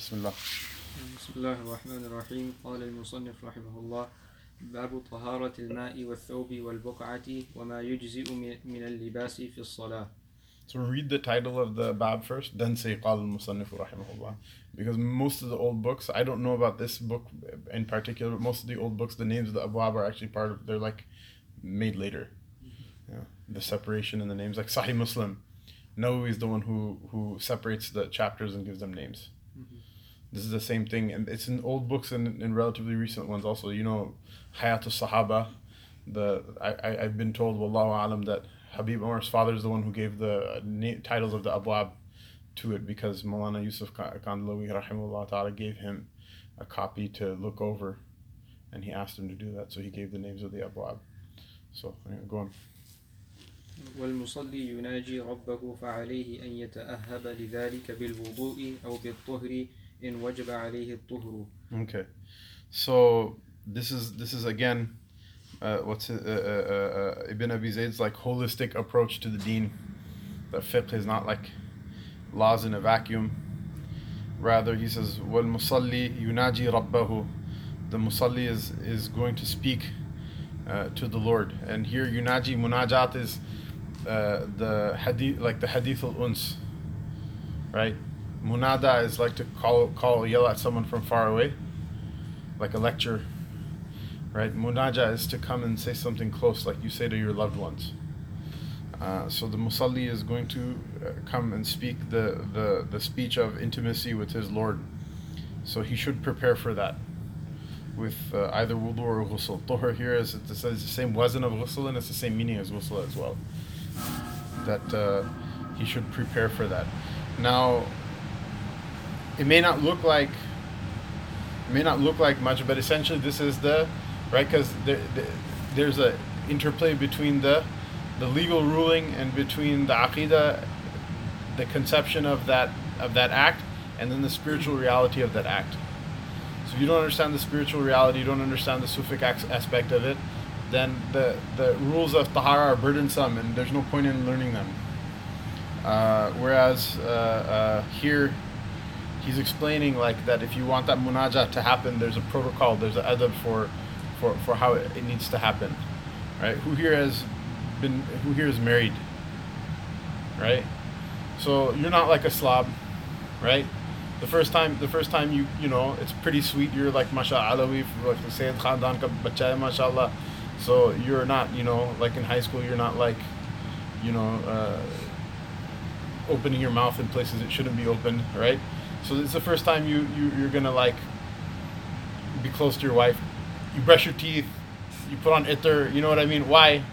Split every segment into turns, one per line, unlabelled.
بسم الله
بسم الله الرحمن الرحيم قال المصنف رحمه الله باب طهارة الماء والثوب والبقعة وما يجزئ من- من اللباس في الصلاة
So read the title of the bab first, then say قال المصنف رحمه الله. Because most of the old books, I don't know about this book in particular, but most of the old books, the names of the abwab are actually part of, they're like made later. Yeah, the separation in the names, like Sahih Muslim. Nawawi is the one who, who separates the chapters and gives them names. This is the same thing, and it's in old books and in relatively recent ones also. You know, Hayat al-Sahaba, the, I, I, I've been told, Wallahu alam, that Habib Umar's father is the one who gave the na- titles of the abwab to it because Maulana Yusuf Ka- Kandhlawi rahimahullah ta'ala gave him a copy to look over and he asked him to do that so he gave the names of the abwab so yeah, go on
والمصلي يناجي ربه فعليه أن يتأهب لذلك بالوضوء أو بالطهر in alayhi tuhru.
Okay, so this is this is again, uh, what's uh, uh, uh, uh, Ibn Abi Zayd's like holistic approach to the Deen. That fiqh is not like laws in a vacuum. Rather, he says, "Wal musalli yunaji rabbahu." The musalli is is going to speak uh, to the Lord, and here yunaji munajat is uh, the hadith like the hadith al uns, right? Munada is like to call call yell at someone from far away like a lecture right munaja is to come and say something close like you say to your loved ones uh, so the musalli is going to uh, come and speak the, the, the speech of intimacy with his Lord. So he should prepare for that with uh, either wudu or ghusl. Tuhur here is it says the same wazn of ghusl and it's the same meaning as ghusl as well. That uh, he should prepare for that. Now, it may not look like it may not look like much, but essentially this is the right because there, there, there's a interplay between the the legal ruling and between the aqidah, the conception of that of that act, and then the spiritual reality of that act. So if you don't understand the spiritual reality, you don't understand the sufic aspect of it, then the the rules of tahara are burdensome, and there's no point in learning them. Uh, whereas uh, uh, here, he's explaining like that if you want that munajat to happen, there's a protocol, there's an adab for, for, for how it, needs to happen, right? Who here has been, who here is married, right? So you're not like a slob, right? The first time, the first time you, you know, it's pretty sweet. You're like Masha Alawi, like the Sayyid Khandan ka bacha mashallah. So you're not, you know, like in high school, you're not like, you know, uh, opening your mouth in places it shouldn't be open, right? So it's the first time you, you you're gonna like be close to your wife. You brush your teeth, you put on itter, you know what I mean? Why?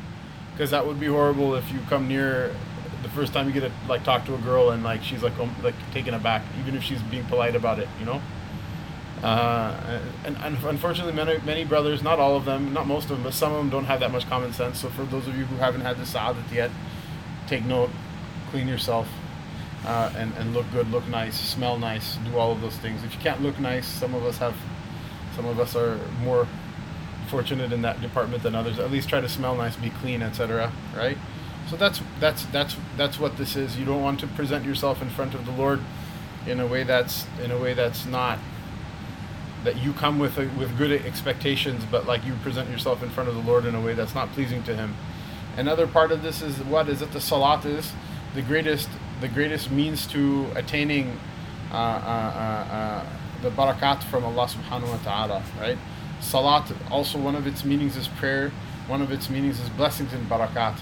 Because that would be horrible if you come near the first time you get to like talk to a girl and like she's like um, like taken aback, even if she's being polite about it, you know. Uh, and, and unfortunately, many many brothers, not all of them, not most of them, but some of them don't have that much common sense. So for those of you who haven't had this sa'adat yet, take note, clean yourself, uh, and and look good, look nice, smell nice, do all of those things. If you can't look nice, some of us have, some of us are more fortunate in that department than others. At least try to smell nice, be clean, etc. Right? So that's that's that's that's what this is. You don't want to present yourself in front of the Lord in a way that's in a way that's not that you come with a, with good expectations, but like you present yourself in front of the Lord in a way that's not pleasing to Him. Another part of this is what is that the salat is the greatest the greatest means to attaining uh, uh, uh, uh, the barakat from Allah Subhanahu wa Taala. Right? Salat also one of its meanings is prayer. One of its meanings is blessings and barakat.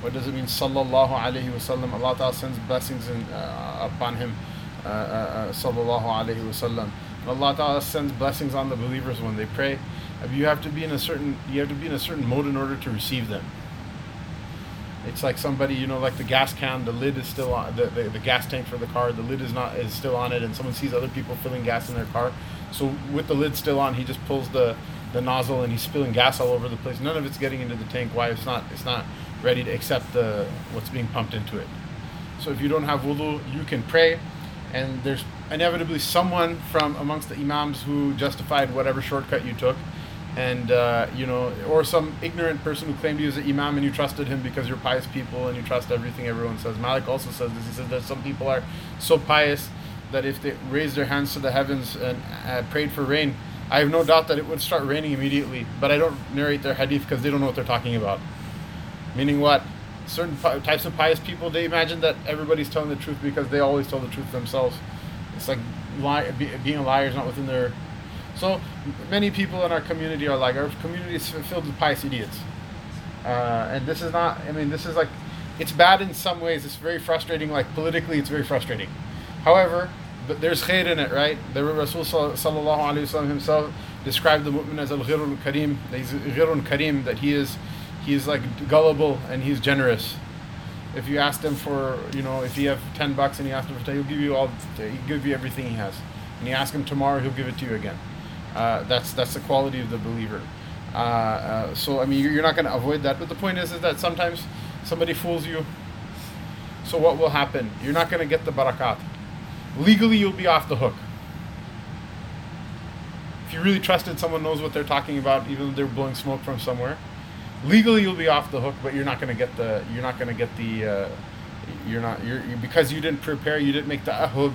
What does it mean? Sallallahu alaihi wasallam. Allah Taala sends blessings in, uh, upon him. Sallallahu alaihi wasallam. Allah Ta'ala sends blessings on the believers when they pray. You have to be in a certain you have to be in a certain mode in order to receive them. It's like somebody, you know, like the gas can, the lid is still on the, the, the gas tank for the car, the lid is not is still on it and someone sees other people filling gas in their car. So with the lid still on, he just pulls the, the nozzle and he's spilling gas all over the place. None of it's getting into the tank. Why? It's not it's not ready to accept the what's being pumped into it. So if you don't have wudu, you can pray, and there's inevitably someone from amongst the imams who justified whatever shortcut you took, and uh, you know, or some ignorant person who claimed he was an imam and you trusted him because you're pious people and you trust everything everyone says. Malik also says this. He says that some people are so pious that if they raised their hands to the heavens and uh, prayed for rain, I have no doubt that it would start raining immediately. But I don't narrate their hadith because they don't know what they're talking about. Meaning what? Certain pi- types of pious people, they imagine that everybody's telling the truth because they always tell the truth themselves. It's like be, being a liar is not within their. So many people in our community are like our community is filled with pious idiots, uh, and this is not. I mean, this is like, it's bad in some ways. It's very frustrating. Like politically, it's very frustrating. However, but there's khair in it, right? The Rasul sallallahu himself described the mu'min as al ghirun karim. That he's ghirun karim. That he is, he is like gullible and he's generous. If you ask him for, you know, if you have ten bucks and you ask him for ten, he'll give you all, he'll give you everything he has. And you ask him tomorrow, he'll give it to you again. Uh, that's that's the quality of the believer. Uh, uh, so I mean, you're, you're not going to avoid that. But the point is, is that sometimes somebody fools you. So what will happen? You're not going to get the barakat. Legally, you'll be off the hook. If you really trusted someone knows what they're talking about, even though they're blowing smoke from somewhere, legally you'll be off the hook. But you're not going to get the. You're not going to get the. Uh, you're not. You're, you because you didn't prepare. You didn't make the ahub.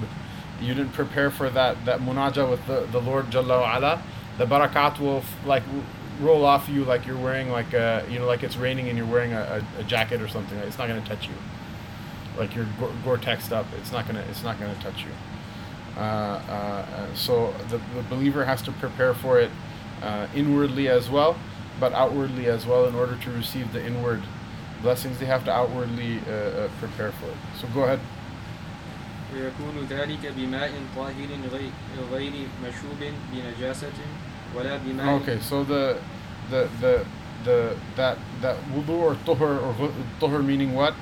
You didn't prepare for that that munaja with the, the Lord Jalla ala. The barakat will f- like roll off you like you're wearing like a you know like it's raining and you're wearing a, a, a jacket or something. It's not to touch you like you're Gore-Tex up. It's not gonna. It's not gonna touch you. Uh, uh, so the, the believer has to prepare for it uh, inwardly as well, but outwardly as well. In order to receive the inward blessings, they have to outwardly uh, uh, prepare for it. So go ahead.
ويكون ذلك بماء طاهر غير غير مشوب بنجاسة ولا بماء
Okay, so the the the the that that wudu or tuhur or ghus- tuhur meaning what?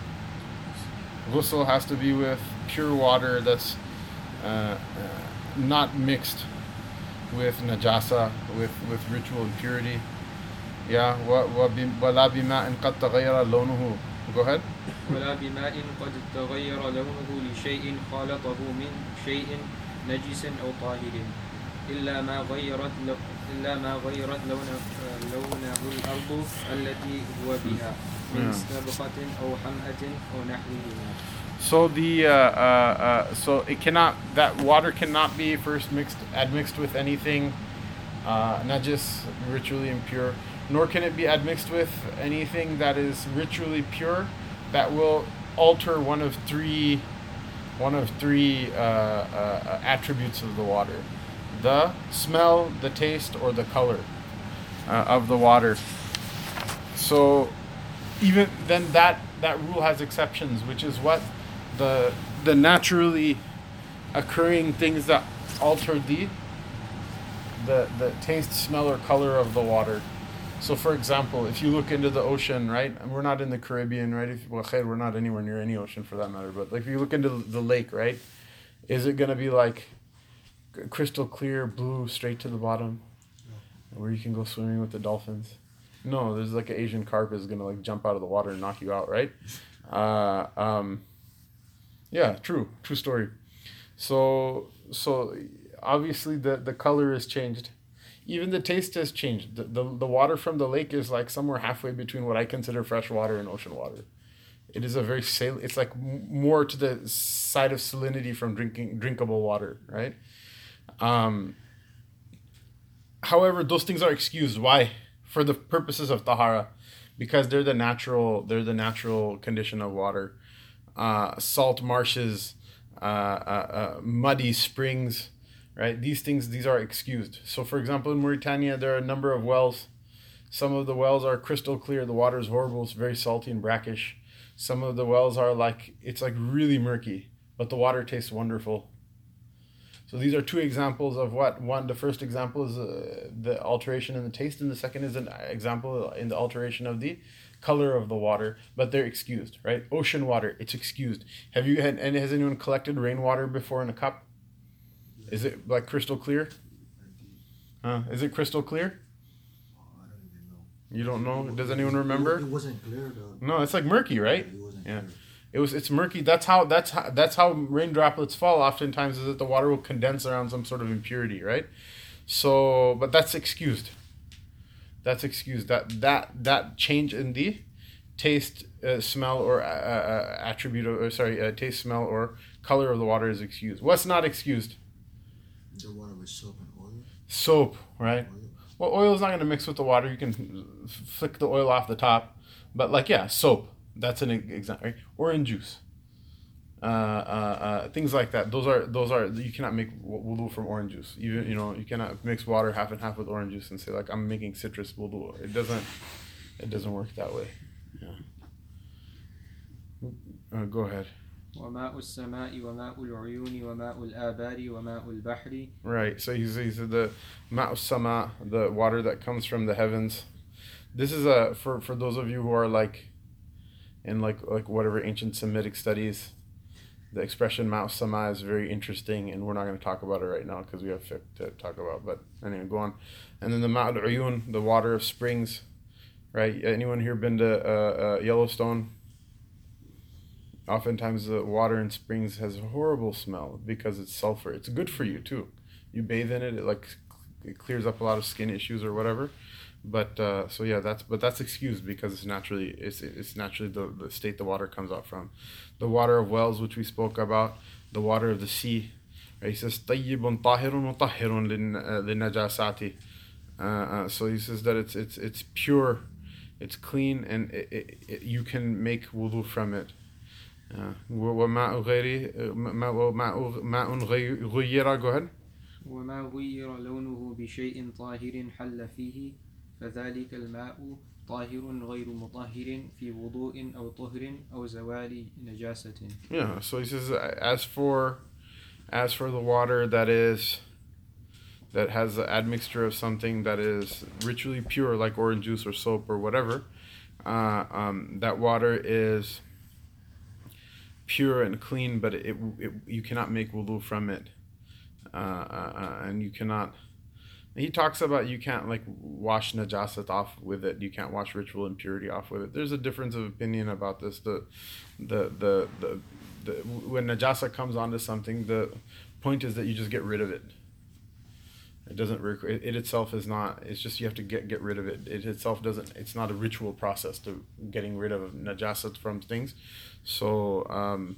Ghusl has to be with pure water that's uh, uh, not mixed with najasa, with with ritual impurity. Yeah, wa wa bi- ولا بماء قد تغير لونه. Go ahead.
ولا بماء قد تغير لونه لشيء خالطه من شيء نجس أو طاهر إلا ما غيرت لو إلا ما غيرت لونه لونه الأرض التي هو بها من
Yeah.
سابقة أو حمأة أو نحوهما
So the uh, uh, uh, so it cannot that water cannot be first mixed admixed with anything uh, najis ritually impure, nor can it be admixed with anything that is ritually pure that will alter one of three one of three uh, uh, attributes of the water: the smell, the taste, or the color uh, of the water. So even then that that rule has exceptions, which is what the the naturally occurring things that alter the the the taste, smell, or color of the water. So, for example, if you look into the ocean, right, and we're not in the Caribbean, right? If, well, we're not anywhere near any ocean for that matter. But like, if you look into the lake, right, is it gonna be like crystal clear blue straight to the bottom, where you can go swimming with the dolphins? No, there's like an Asian carp is gonna like jump out of the water and knock you out, right? Uh, um, yeah, true, true story. So, so obviously the the color is changed. Even the taste has changed. The, the the water from the lake is like somewhere halfway between what I consider fresh water and ocean water. It is a very sal. It's like more to the side of salinity from drinking drinkable water, right? Um, however, those things are excused. Why? For the purposes of tahara, because they're the natural. They're the natural condition of water. Uh, salt marshes, uh, uh, uh, muddy springs, right? These things, these are excused. So, for example, in Mauritania, there are a number of wells. Some of the wells are crystal clear. The water is horrible. It's very salty and brackish. Some of the wells are like it's like really murky, but the water tastes wonderful. So these are two examples of what one. The first example is uh, the alteration in the taste, and the second is an example in the alteration of the color of the water. But they're excused, right? Ocean water, it's excused. Have you had? And has anyone collected rainwater before in a cup? Is it like crystal clear? Huh? Is it crystal clear?
I don't even know.
You don't know? Does anyone remember?
It wasn't clear though.
No, it's like murky, right?
It wasn't
Yeah.
clear.
It was it's murky. That's how that's how that's how rain droplets fall. Oftentimes, is that the water will condense around some sort of impurity, right? So, but that's excused. That's excused. That that that change in the taste, uh, smell, or uh, uh, attribute, of, or sorry, uh, taste, smell, or color of the water is excused. What's not excused?
Water with soap and oil.
Soap, right?
Oil.
Well, oil is not going to mix with the water. You can flick the oil off the top, but like yeah, soap. That's an example, right? Orange juice. Uh, uh, uh, things like that. Those are those are you cannot make wu- wudu from orange juice. You you know you cannot mix water half and half with orange juice and say like I'm making citrus wudu. It doesn't it doesn't work that way. Yeah. Uh, go ahead.
وماء السماء وماء العيون وماء الآبار وماء البحر
Right. So he's, he's the ma'us sama, the water that comes from the heavens. This is a for for those of you who are like in like like whatever ancient Semitic studies. The expression ma'us sama is very interesting, and we're not going to talk about it right now because we have fiqh to talk about. But anyway, go on. And then the ma'ul uyun, the water of springs. Right. Anyone here been to uh, uh, Yellowstone? Oftentimes, the water in springs has a horrible smell because it's sulfur. It's good for you too. You bathe in it, it like it clears up a lot of skin issues or whatever. But uh, so yeah, that's but that's excused because it's naturally it's it's naturally the, the state the water comes out from. The water of wells, which we spoke about, the water of the sea. Right? He says طيب طاهر مطهر للن- للنجاسات. Uh, uh, so he says that it's it's it's pure, it's clean, and it, it, it, you can make wudu from it. Uh, وماء غيره ماء ماء ماء غي- غير ahead.
وما غير لونه بشيء طاهر حل فيه فذلك الماء طاهر غير مطهر في وضوء أو طهر أو زوال نجاسة
Yeah, so he says as for as for the water that is that has the admixture of something that is ritually pure like orange juice or soap or whatever, uh, um, that water is pure and clean, but it, it you cannot make wudu from it, uh, uh, uh, and you cannot. He talks about you can't like wash najasat off with it. You can't wash ritual impurity off with it. There's a difference of opinion about this. The, the, the, the, the when najasa comes onto something, the point is that you just get rid of it. It doesn't. requ- It, it itself is not. It's just you have to get get rid of it. It itself doesn't. It's not a ritual process to getting rid of najasat from things. So. Um,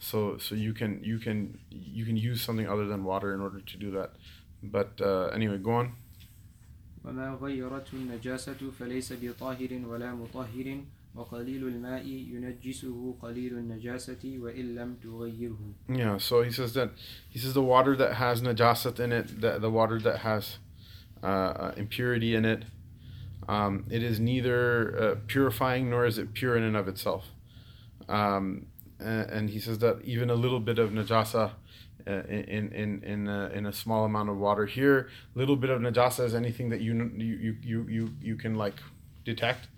so so you can you can you can use something other than water in order to do that. But uh, anyway, go on.
وما غيرته النجاسة فليس بطاهر ولا مطهر وقليل الماء ينجسه قليل النجاسة وإن لم تغيره
Yeah, so he says that he says the water that has najasat in it, the, the water that has uh, uh, impurity in it, um, it is neither uh, purifying nor is it pure in and of itself. Um, and, and he says that even a little bit of najasa uh, in in in a, in a small amount of water here, little bit of najasa is anything that you you you you you can like detect,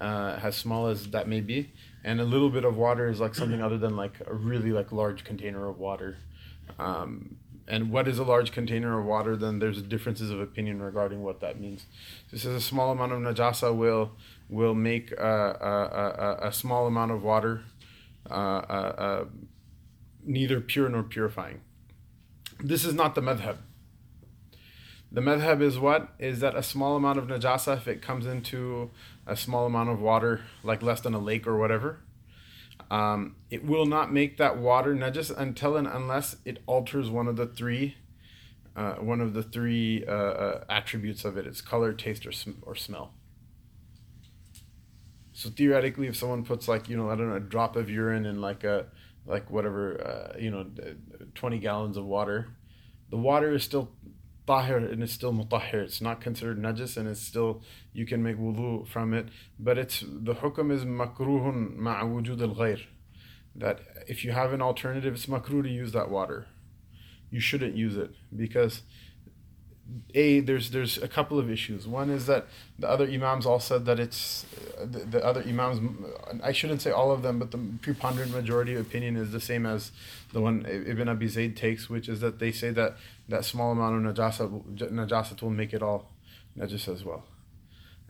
uh, as small as that may be, and a little bit of water is like something other than like a really like large container of water. Um, and what is a large container of water? Then there's differences of opinion regarding what that means. This is a small amount of najasa will will make a, a, a, a small amount of water uh, uh, uh, neither pure nor purifying. This is not the madhab. The madhab is what? Is that a small amount of najasa, if it comes into a small amount of water, like less than a lake or whatever, um, it will not make that water najas until and unless it alters one of the three, uh, one of the three uh, uh, attributes of it: its color, taste, or sm- or smell. So theoretically, if someone puts like you know I don't know a drop of urine in like a like whatever uh, you know twenty gallons of water, the water is still tahir and it's still mutahhir. It's not considered najis and it's still you can make wudu from it. But it's the hukum is makruhun ma'a wujud al. That if you have an alternative, it's makruh to use that water. You shouldn't use it because a there's there's a couple of issues. One is that the other imams all said that it's uh, the, the other imams. I shouldn't say all of them, but the preponderant majority opinion is the same as the one Ibn Abi Zayd takes, which is that they say that that small amount of najasa najasat will make it all najis as well.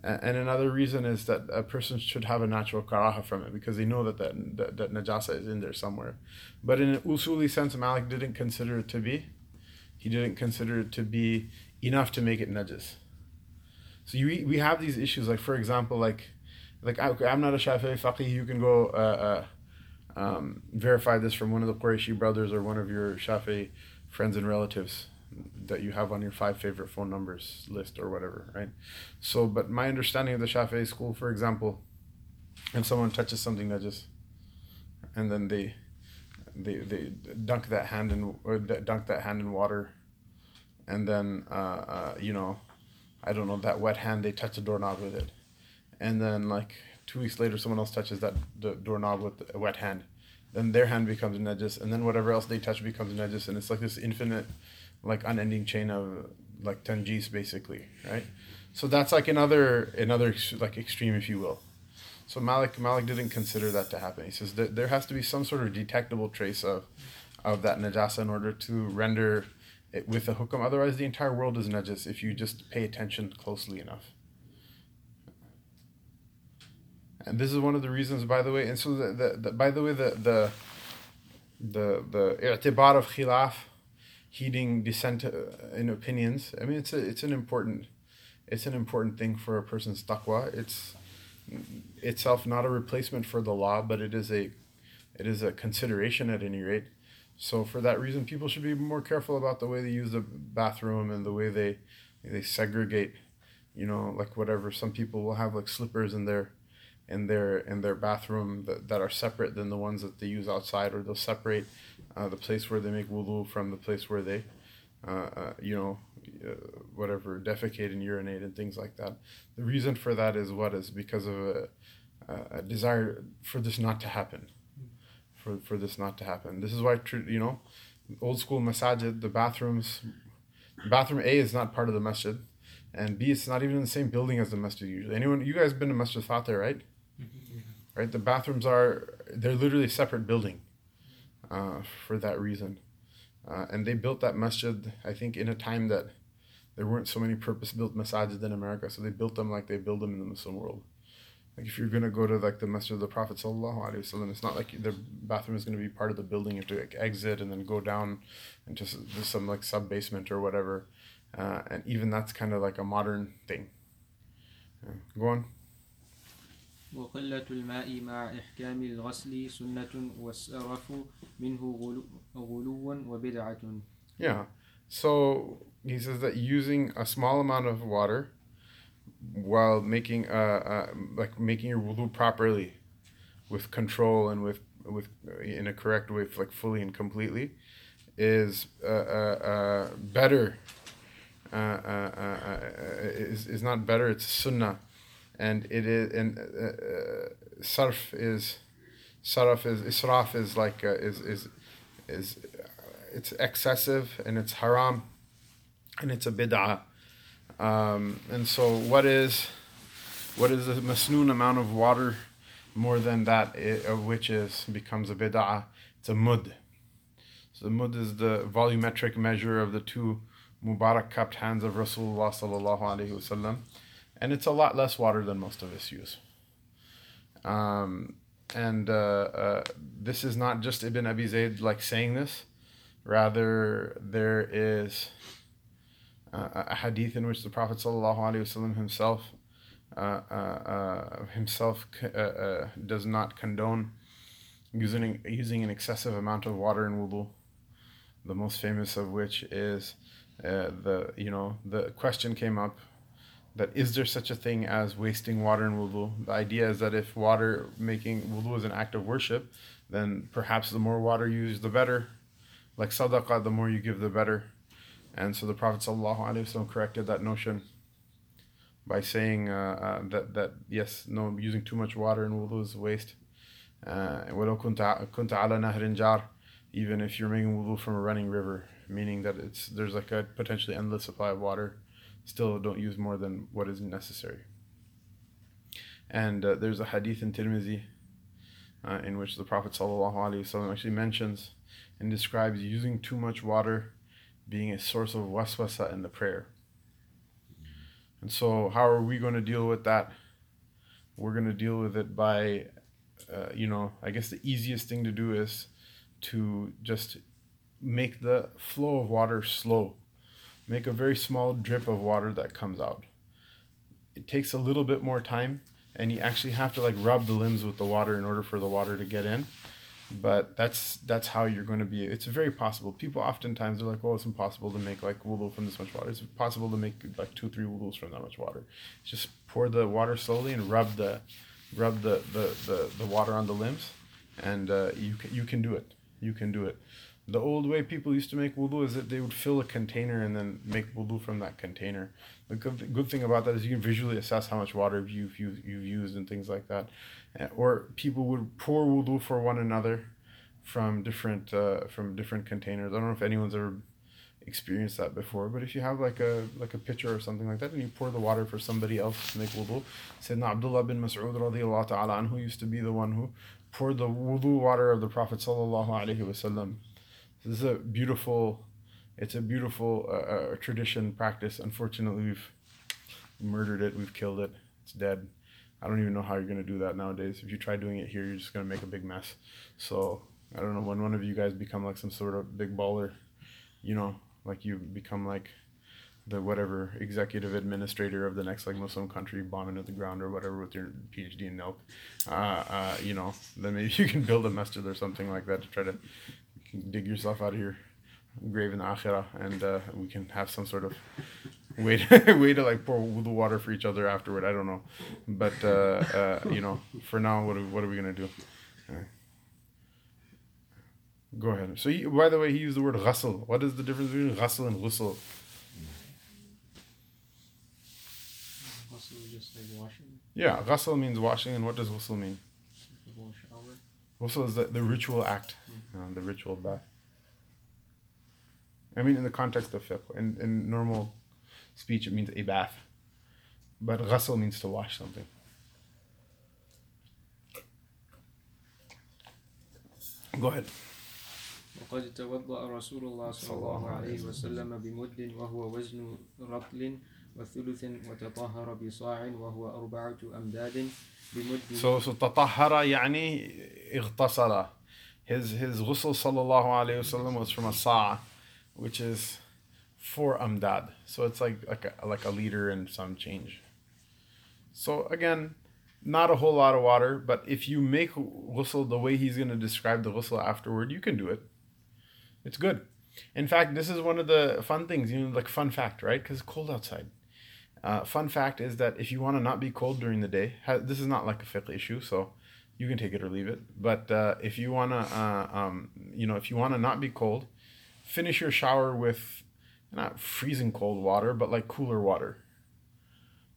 And, another reason is that a person should have a natural karaha from it because they know that that, that, that najasa is in there somewhere. But in an usuli sense, Malik didn't consider it to be. He didn't consider it to be enough to make it najis. So you, we have these issues, like for example, like like I, I'm not a Shafi'i faqih. You can go uh, uh, um, verify this from one of the Qurayshi brothers or one of your Shafi'i friends and relatives that you have on your five favorite phone numbers list or whatever, right? So, but my understanding of the Shafi'i school, for example, and someone touches something that just, and then they, they they dunk that hand in or dunk that hand in water, and then uh, uh, you know, I don't know that wet hand they touch the doorknob with it, and then like two weeks later someone else touches that the doorknob with a wet hand, then their hand becomes najis, and then whatever else they touch becomes najis, and it's like this infinite, like unending chain of like tanjis basically, right? So that's like another another like extreme, if you will. So Malik Malik didn't consider that to happen. He says that there has to be some sort of detectable trace of of that najasa in order to render it with a hukam. Otherwise, the entire world is najis if you just pay attention closely enough. And this is one of the reasons, by the way. And so, the, the, the by the way, the the the the i'tibar of khilaf, heeding dissent uh, in opinions. I mean, it's a it's an important it's an important thing for a person's taqwa. It's itself not a replacement for the law, but it is a it is a consideration at any rate. So for that reason, people should be more careful about the way they use the bathroom and the way they they segregate. You know, like whatever. Some people will have like slippers in their in their in their bathroom that, that are separate than the ones that they use outside, or they'll separate uh, the place where they make wudu from the place where they, uh, uh, you know, uh, whatever defecate and urinate and things like that. The reason for that is what is because of a, a desire for this not to happen, for for this not to happen. This is why you know, old school masajid, the bathrooms, bathroom A is not part of the masjid. And B, it's not even in the same building as the masjid usually. Anyone, you guys been to Masjid Fateh, right? right? The bathrooms are they're literally a separate building uh, for that reason, uh, and they built that masjid I think in a time that there weren't so many purpose-built masajid in America, so they built them like they build them in the Muslim world Like if you're gonna go to like the masjid of the Prophet sallallahu alaihi wasallam, it's not like the bathroom is gonna be part of the building. You have to like, exit and then go down into some like sub basement or whatever, uh, and even that's kind of like a modern thing. Yeah. Go on.
وقلة الماء مع إحكام الغسل سنة والسرف منه غلو وبدعة.
Yeah. So he says that using a small amount of water while making uh, uh like making your wudu properly with control and with with in a correct way like fully and completely is uh, uh, uh better. Uh, uh, uh, uh, is, is not better it's sunnah. And it is and uh, sarf is sarf is israf is like is is is it's excessive and it's haram and it's a bid'ah um, and so what is what is the masnoon amount of water more than that of which is becomes a bid'ah? It's a mud. So the mud is the volumetric measure of the two mubarak cupped hands of rasulullah and it's a lot less water than most of us use. Um, and uh, uh, this is not just Ibn Abi Zayd like saying this, rather there is uh, a hadith in which the Prophet ﷺ himself uh, uh, uh, himself does not condone using using an excessive amount of water in wudu. The most famous of which is the you know the question came up that is there such a thing as wasting water in wudu? The idea is that if water making wudu is an act of worship, then perhaps the more water you use, the better. Like sadaqah, the more you give, the better. And so the Prophet ﷺ corrected that notion by saying uh, uh, that that yes, no, using too much water in wudu is waste. Uh, even if you're making wudu from a running river, meaning that it's there's like a potentially endless supply of water still don't use more than what is necessary. And uh, there's a hadith in Tirmizi uh, in which the Prophet ﷺ actually mentions and describes using too much water being a source of waswasa in the prayer. And so, how are we going to deal with that? We're going to deal with it by, uh, you know, I guess the easiest thing to do is to just make the flow of water slow make a very small drip of water that comes out. It takes a little bit more time and you actually have to like rub the limbs with the water in order for the water to get in but that's that's how you're going to be it's very possible. People oftentimes are like well it's impossible to make like wudu from this much water. It's possible to make like two three wudus from that much water. Just pour the water slowly and rub the rub the the, the, the water on the limbs and uh, you can, you can do it. You can do it the old way people used to make wudu is that they would fill a container and then make wudu from that container the good, good thing about that is you can visually assess how much water you've, you've, you've used and things like that uh, or people would pour wudu for one another from different uh, from different containers. I don't know if anyone's ever experienced that before, but if you have like a like a pitcher or something like that, and you pour the water for somebody else to make wudu, Sayyidina Abdullah bin Mas'ud radiallahu ta'ala anhu used to be the one who poured the wudu water of the Prophet sallallahu alaihi wasallam. This is a beautiful, it's a beautiful uh, uh, tradition practice. Unfortunately, we've murdered it, we've killed it, it's dead. I don't even know how you're gonna do that nowadays. If you try doing it here, you're just gonna make a big mess. So I don't know when one of you guys become like some sort of big baller, you know, like you become like the whatever executive administrator of the next like Muslim country, bombing to the ground or whatever with your PhD in milk, uh, uh, you know, then maybe you can build a masjid or something like that to try to dig yourself out of your grave in the akhirah, and uh, we can have some sort of way to, way to like pour the water for each other afterward. I don't know, but uh, uh, you know, for now, what are, what are we gonna do? Go ahead. So, he, by the way, he used the word ghusl. What is the difference between ghusl and ghusl?
Just like washing,
Yeah, ghusl means washing, and what does ghusl mean?
like a shower.
Ghusl is the, the ritual act, uh, the ritual bath. I mean, in the context of fiqh, in, in normal speech, it means a bath. But ghusl means to wash something. Go ahead.
وقد توضأ رسول الله صلى الله عليه وسلم بمد وهو وزن رطل وثلث وتطهر بصاع وهو أربعة أمداد بمد
So, so تطهر يعني اغتسل. his, his ghusl sallallahu alayhi wasallam was from a sa', which is four amdad. So it's like, like, a, like a liter and some change. So again, not a whole lot of water, but if you make ghusl the way he's going to describe the ghusl afterward, you can do it. It's good. In fact, this is one of the fun things, you know, like fun fact, right? Because it's cold outside. Uh, fun fact is that if you want to not be cold during the day, ha- this is not like a fiqh issue, so you can take it or leave it. But uh, if you want to, uh, um, you know, if you want to not be cold, finish your shower with not freezing cold water, but like cooler water.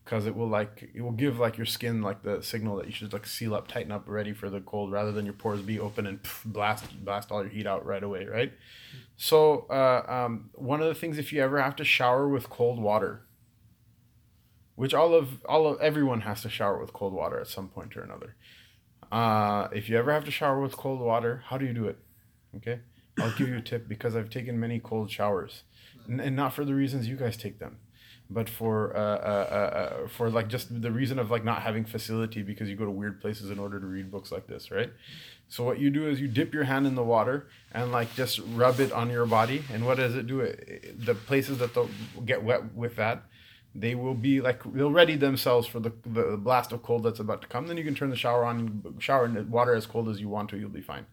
Because it will like it will give like your skin like the signal that you should like seal up, tighten up, ready for the cold, rather than your pores be open and pff, blast blast all your heat out right away, right? So uh, um, one of the things if you ever have to shower with cold water, which all of all of everyone has to shower with cold water at some point or another. Uh, if you ever have to shower with cold water, how do you do it? Okay, I'll give you a tip because I've taken many cold showers, and, and not for the reasons you guys take them, but for uh, uh, uh, uh, for like just the reason of like not having facility because you go to weird places in order to read books like this, right? So what you do is you dip your hand in the water and like just rub it on your body, and what does it do? It, the places that get wet with that, they will be like they'll ready themselves for the, the blast of cold that's about to come. Then you can turn the shower on, shower in water as cold as you want to, you'll be fine.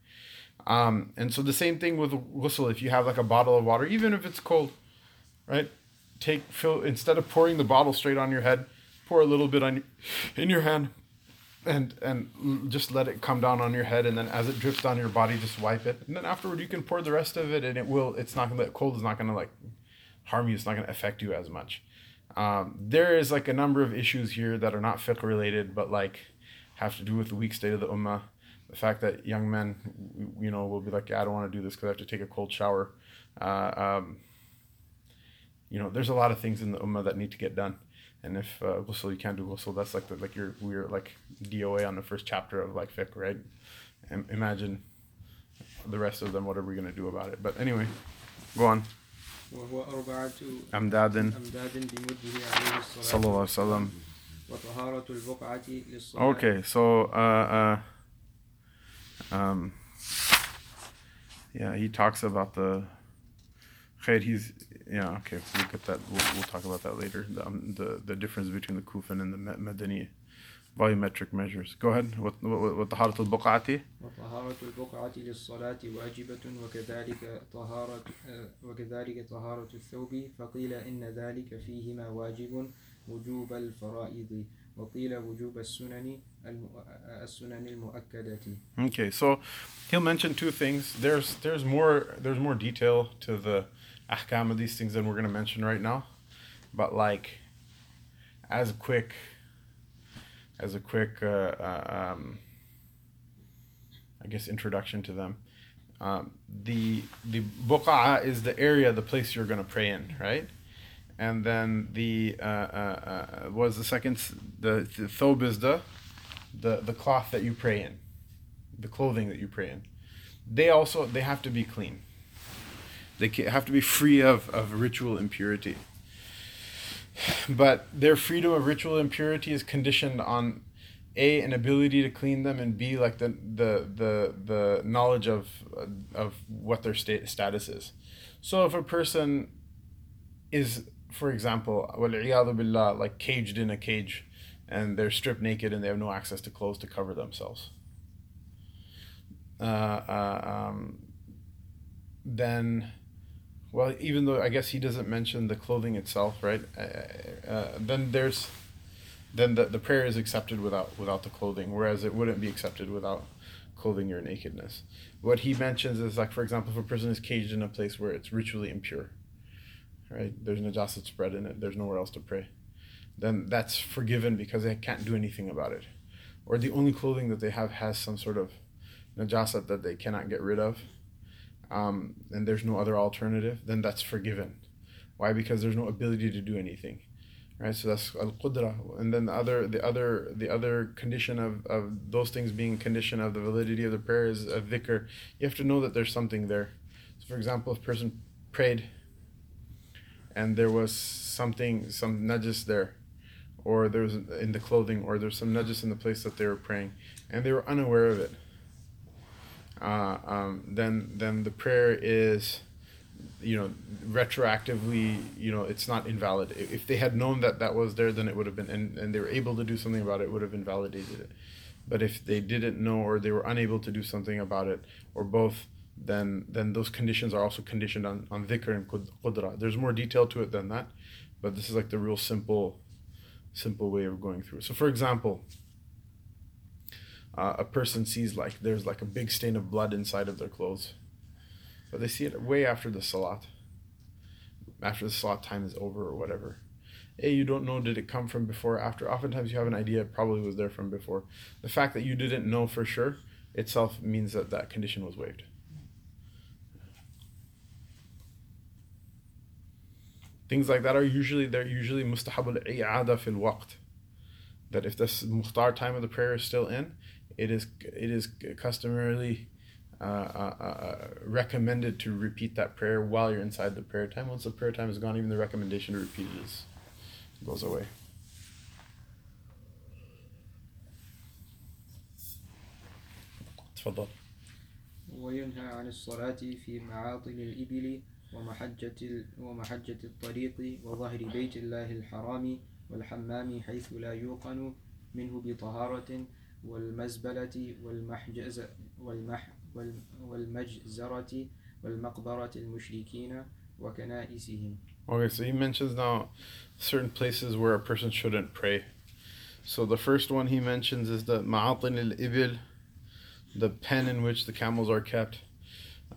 Um, and so the same thing with ghusl. If you have like a bottle of water, even if it's cold, right? Take fill instead of pouring the bottle straight on your head, pour a little bit on in your hand, and and just let it come down on your head, and then as it drips down your body, just wipe it, and then afterward you can pour the rest of it, and it will. It's not gonna. Cold is not gonna like harm you. It's not gonna affect you as much. Um, there is like a number of issues here that are not fiqh related, but like have to do with the weak state of the ummah. The fact that young men, you know, will be like, yeah, I don't want to do this because I have to take a cold shower. Uh, um, you know, there's a lot of things in the ummah that need to get done. And if uh, ghusl, you can't do ghusl, that's like the, like your we're like DOA on the first chapter of like fiqh, right? Im- imagine the rest of them. What are we gonna do about it? But anyway, go on.
وهو أربعة
أمداد
أمداد بمده عليه الصلاة
صلى الله عليه وسلم.
وطهارة البقعة للصلاة
Okay, so uh, uh, um, yeah, he talks about the khair. He's yeah. Okay, we'll get that. We'll, we'll talk about that later. The, um, the the difference between the Kufan and the Ma- Madani volumetric measures. Go ahead. What what what طهارة البقعة?
وطهارة البقعة للصلاة واجبة وكذلك طهارة وكذلك طهارة الثوب فقيل إن ذلك فيهما واجب وجوب الفرائض وقيل وجوب السنن السنن المؤكدة.
Okay, so he'll mention two things. There's there's more there's more detail to the ahkam of these things than we're going to mention right now, but like as a quick as a quick uh, uh, um, I guess introduction to them. Um, the the buqa is the area, the place you're going to pray in, right? And then the uh, uh, uh, was the second the, the thob is the the the cloth that you pray in, the clothing that you pray in. They also they have to be clean. They have to be free of, of ritual impurity. But their freedom of ritual impurity is conditioned on a an ability to clean them and b like the the the, the knowledge of of what their state status is. So if a person is, for example, billah, like caged in a cage, and they're stripped naked and they have no access to clothes to cover themselves. Uh, uh, um, then well, even though I guess he doesn't mention the clothing itself, right? Uh, uh, then there's, then the, the prayer is accepted without without the clothing, whereas it wouldn't be accepted without clothing your nakedness. What he mentions is like, for example, if a person is caged in a place where it's ritually impure, right? There's najasat spread in it. There's nowhere else to pray. Then that's forgiven because they can't do anything about it, or the only clothing that they have has some sort of najasat that they cannot get rid of um, and there's no other alternative, then that's forgiven. Why? Because there's no ability to do anything, right? So that's al qudra, and then the other, the other, the other condition of, of those things being condition of the validity of the prayer is a dhikr. You have to know that there's something there. So, for example, if a person prayed, and there was something, some najis there, or there was in the clothing, or there's some najis in the place that they were praying, and they were unaware of it uh, um, then then the prayer is you know retroactively you know it's not invalid. If they had known that that was there then it would have been and, and they were able to do something about it, it would have invalidated it. But if they didn't know or they were unable to do something about it or both then then those conditions are also conditioned on, on dhikr and qudra. There's more detail to it than that but this is like the real simple simple way of going through it. So for example uh, a person sees like there's like a big stain of blood inside of their clothes, but they see it way after the salat, after the salat time is over or whatever. A, you don't know did it come from before or after. Oftentimes you have an idea it probably was there from before. The fact that you didn't know for sure itself means that that condition was waived. Things like that are usually they're usually mustahab al-i'ada fil waqt. That if this mukhtar time of the prayer is still in, it is it is customarily uh, uh, uh, recommended to repeat that prayer while you're inside the prayer time. Once the prayer time is gone, even the recommendation to repeat it is, goes away. تفضل.
وينهى عن الصلاة في معاطل الإبل ومحجة ومحجة الطريق وظهر بيت الله الحرام والحمام حيث لا يوقن منه بطهارة والمزبلة والمحجزة والمح والمجزرة والمقبرة المشركين وكنائسهم.
Okay, so he mentions now certain places where a person shouldn't pray. So the first one he mentions is the ma'atin al-ibil, the pen in which the camels are kept.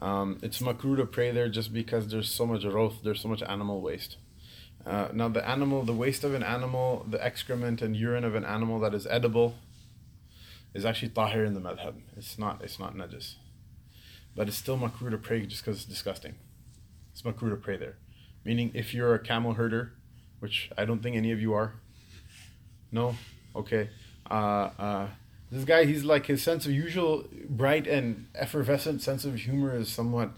Um, it's makruh to pray there just because there's so much roth, there's so much animal waste. Uh, now the animal, the waste of an animal, the excrement and urine of an animal that is edible, is actually tahir in the madhab. It's not it's not najis. But it's still makruh to pray just because it's disgusting. It's makruh to pray there. Meaning if you're a camel herder, which I don't think any of you are. No? Okay. Uh, uh, this guy, he's like his sense of usual bright and effervescent sense of humor is somewhat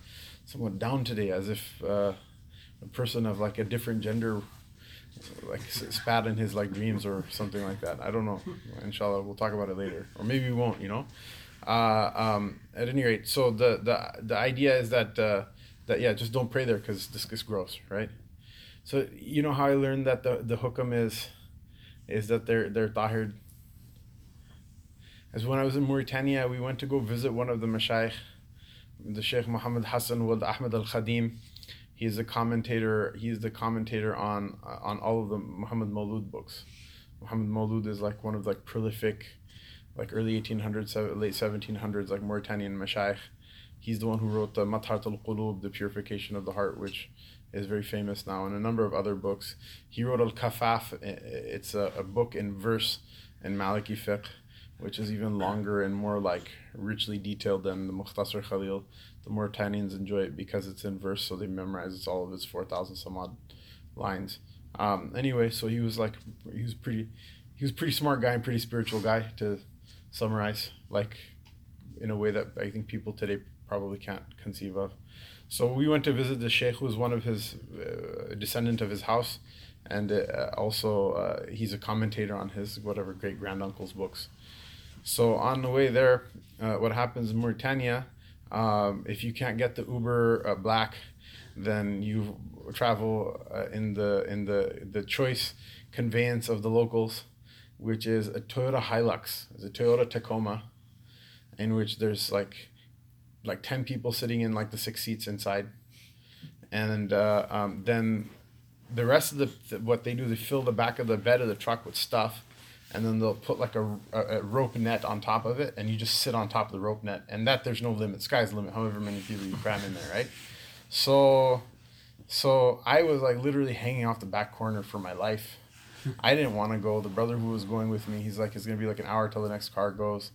somewhat down today, as if uh, a person of like a different gender like spat in his like dreams or something like that. I don't know. Inshallah, we'll talk about it later, or maybe we won't. You know. Uh, um, at any rate, so the the the idea is that uh, that yeah, just don't pray there because this is gross, right? So you know how I learned that the the hukam is is that they're they're tahir As when I was in Mauritania, we went to go visit one of the mashayikh, the Sheikh Muhammad Hassan Wald Ahmed Al Khadim. He's a commentator. He's the commentator on uh, on all of the Muhammad Maulud books. Muhammad Maulud is like one of like prolific, like early 1800s, late 1700s, like Mauritanian mashaykh. He's the one who wrote the Matharat al Qulub, the purification of the heart, which is very famous now, and a number of other books. He wrote Al Kafaf. It's a, a book in verse in Maliki fiqh, which is even longer and more like richly detailed than the Mukhtasar Khalil. The Mauritanians enjoy it because it's in verse, so they memorize all of its 4,000 some odd lines. Um, anyway, so he was like, he was pretty, he was pretty smart guy and pretty spiritual guy to summarize, like in a way that I think people today probably can't conceive of. So we went to visit the sheikh, who was one of his uh, descendant of his house, and uh, also uh, he's a commentator on his whatever great granduncle's books. So on the way there, uh, what happens in Mauritania? Um, if you can't get the Uber uh, Black, then you travel uh, in the in the the choice conveyance of the locals, which is a Toyota Hilux, it's a Toyota Tacoma, in which there's like like 10 people sitting in like the six seats inside. And uh, um, then the rest of the, the, what they do they fill the back of the bed of the truck with stuff and then they'll put like a, a, rope net on top of it and you just sit on top of the rope net and that there's no limit sky's the limit however many people you cram in there right so so i was like literally hanging off the back corner for my life i didn't want to go the brother who was going with me he's like it's to be like an hour till the next car goes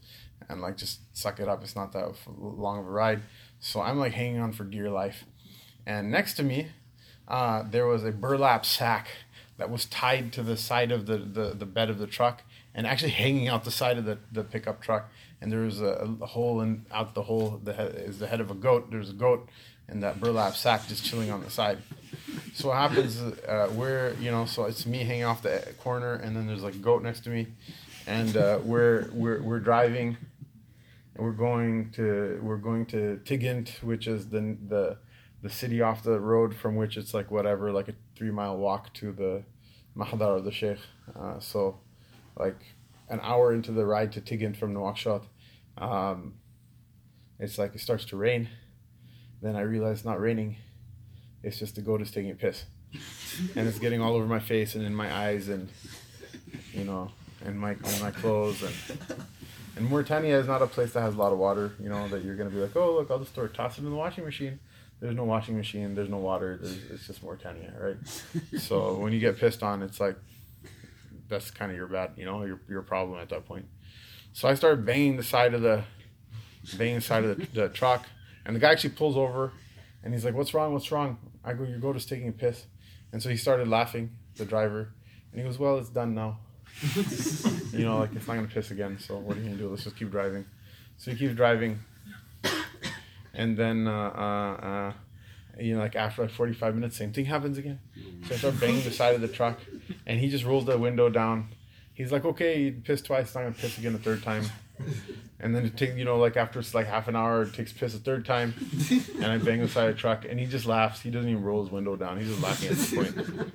and like just suck it up. It's not that long of a ride. So I'm like hanging on for dear life. And next to me, uh, there was a burlap sack that was tied to the side of the, the, the bed of the truck and actually hanging out the side of the, the pickup truck. And there was a, a hole in out the hole the is the head of a goat. There's a goat in that burlap sack just chilling on the side. So what happens? Uh, we're you know so it's me hanging off the corner, and then there's like a goat next to me, and uh, we're we're we're driving we're going to we're going to Tigint, which is the the the city off the road from which it's like whatever, like a three mile walk to the Mahdar of the Sheikh. Uh, so, like an hour into the ride to Tigint from Nouakchott, um, it's like it starts to rain. Then I realize it's not raining. It's just the goat is taking a piss, and it's getting all over my face and in my eyes and you know and my and my clothes and and Mauritania is not a place that has a lot of water, you know, that you're going to be like, oh, look, I'll just throw, toss it in the washing machine. There's no washing machine, there's no water, there's, it's just Mauritania, right? so when you get pissed on, it's like, that's kind of your bad, you know, your, your problem at that point. So I started banging the side of the, banging the side of the, the truck, and the guy actually pulls over, and he's like, what's wrong, what's wrong? I go, your goat is taking a piss. And so he started laughing, the driver, and he goes, well, it's done now. you know, like it's not gonna piss again. So what are you gonna do? Let's just keep driving. So he keeps driving, and then uh, uh, uh, you know, like after like forty five minutes, same thing happens again. So I start banging the side of the truck, and he just rolls the window down. He's like, "Okay, you pissed twice. Not gonna piss again the third time." And then it takes, you know, like after it's like half an hour, it takes piss a third time, and I bang the side of the truck, and he just laughs. He doesn't even roll his window down. He's just laughing at this point.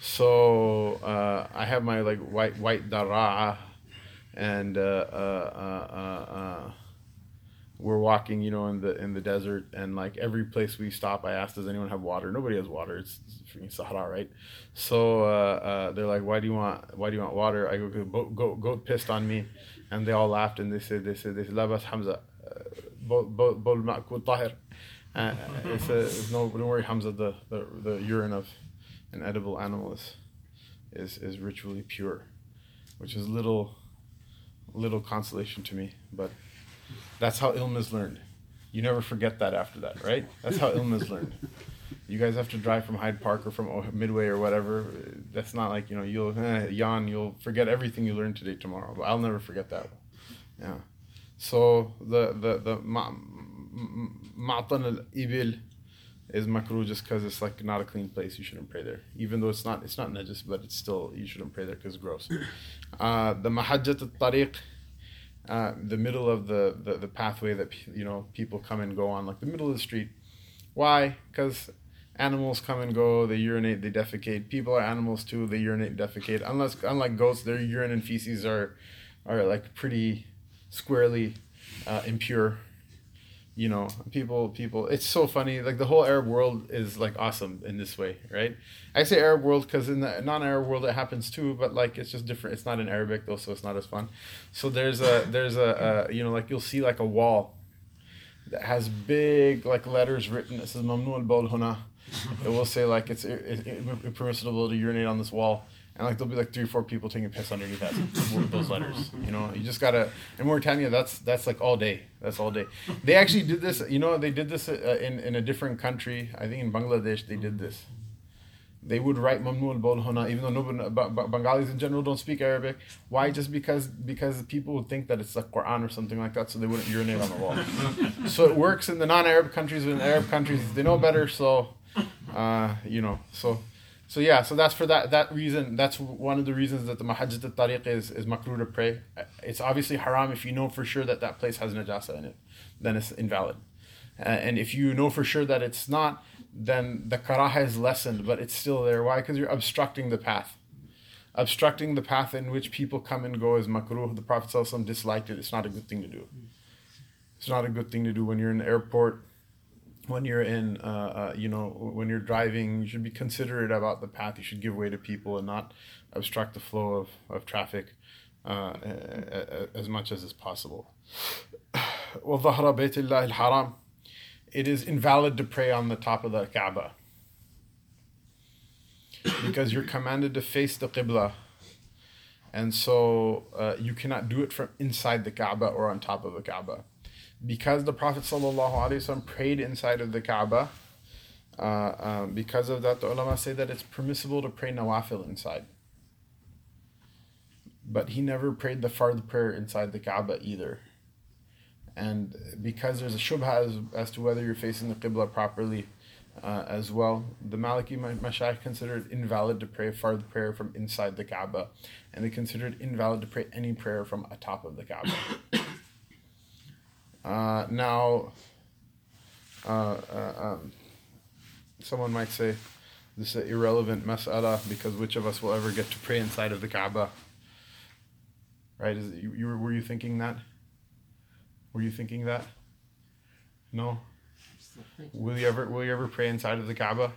So uh, I have my like white white dara, and uh, uh, uh, uh, we're walking, you know, in the in the desert, and like every place we stop, I ask, does anyone have water? Nobody has water. It's, it's freaking Sahara, right? So uh, uh, they're like, why do you want why do you want water? I go, go go goat pissed on me, and they all laughed and they said they said they said labas Hamza, bol bol ma'kul tahir. It's, it's no don't worry Hamza the the, the urine of an edible animal is, is, is ritually pure, which is little, little consolation to me. But that's how ilm is learned. You never forget that after that, right? That's how ilm is learned. You guys have to drive from Hyde Park or from Midway or whatever. That's not like you know you'll eh, yawn. You'll forget everything you learned today tomorrow. But I'll never forget that. Yeah. So the the the ma'tan al ibil is makruh just because it's like not a clean place. You shouldn't pray there, even though it's not it's not najis, but it's still you shouldn't pray there because it's gross. Uh, the mahajjat al-tariq, uh, the middle of the, the the pathway that you know people come and go on, like the middle of the street. Why? Because animals come and go, they urinate, they defecate. People are animals too, they urinate, defecate. Unless unlike goats, their urine and feces are are like pretty squarely uh, impure you know people people it's so funny like the whole arab world is like awesome in this way right? I say arab world because in the non-arab world it happens too but like it's just different it's not in arabic though so it's not as fun. So there's a there's a, a you know like you'll see like a wall that has big like letters written it says mamnu al it will say like it's it it permissible to urinate on this wall and like there'll be like three or four people taking piss underneath that those letters. You know, you just gotta. In Mauritania, that's that's like all day. That's all day. They actually did this. You know, they did this uh, in in a different country. I think in Bangladesh they did this. They would write mamnu al bawl even though nobody, Bengalis in general don't speak Arabic. Why? Just because because people would think that it's like Quran or something like that, so they wouldn't urinate on the wall. so it works in the non-Arab countries, but in Arab countries they know better. So, uh, you know, so so yeah, so that's for that that reason. That's one of the reasons that the Mahajjat al-Tariq is, is makruh to pray. It's obviously haram if you know for sure that that place has najasa in it. Then it's invalid. Uh, and if you know for sure that it's not, then the karaha is lessened, but it's still there. Why? Because you're obstructing the path. Obstructing the path in which people come and go is makruh. The Prophet disliked it. It's not a good thing to do. It's not a good thing to do when you're in the airport when you're in, uh, uh, you know, when you're driving, you should be considerate about the path. You should give way to people and not obstruct the flow of, of traffic uh, as much as is possible. وظهر بيت الله الحرام It is invalid to pray on the top of the Kaaba because you're commanded to face the Qibla. And so uh, you cannot do it from inside the Kaaba or on top of the Kaaba because the Prophet ﷺ prayed inside of the Kaaba, uh, um, because of that, the ulama say that it's permissible to pray nawafil inside. But he never prayed the fard prayer inside the Kaaba either. And because there's a shubha as, as to whether you're facing the Qibla properly uh, as well, the Maliki Mashayikh considered invalid to pray fard prayer from inside the Kaaba. And they considered invalid to pray any prayer from atop of the Kaaba. Uh, now, uh, uh, um, someone might say this is an irrelevant mas'ala because which of us will ever get to pray inside of the Kaaba? Right? Is it, you, you were you thinking that? Were you thinking that? No. Will you ever will you ever pray inside of the Kaaba?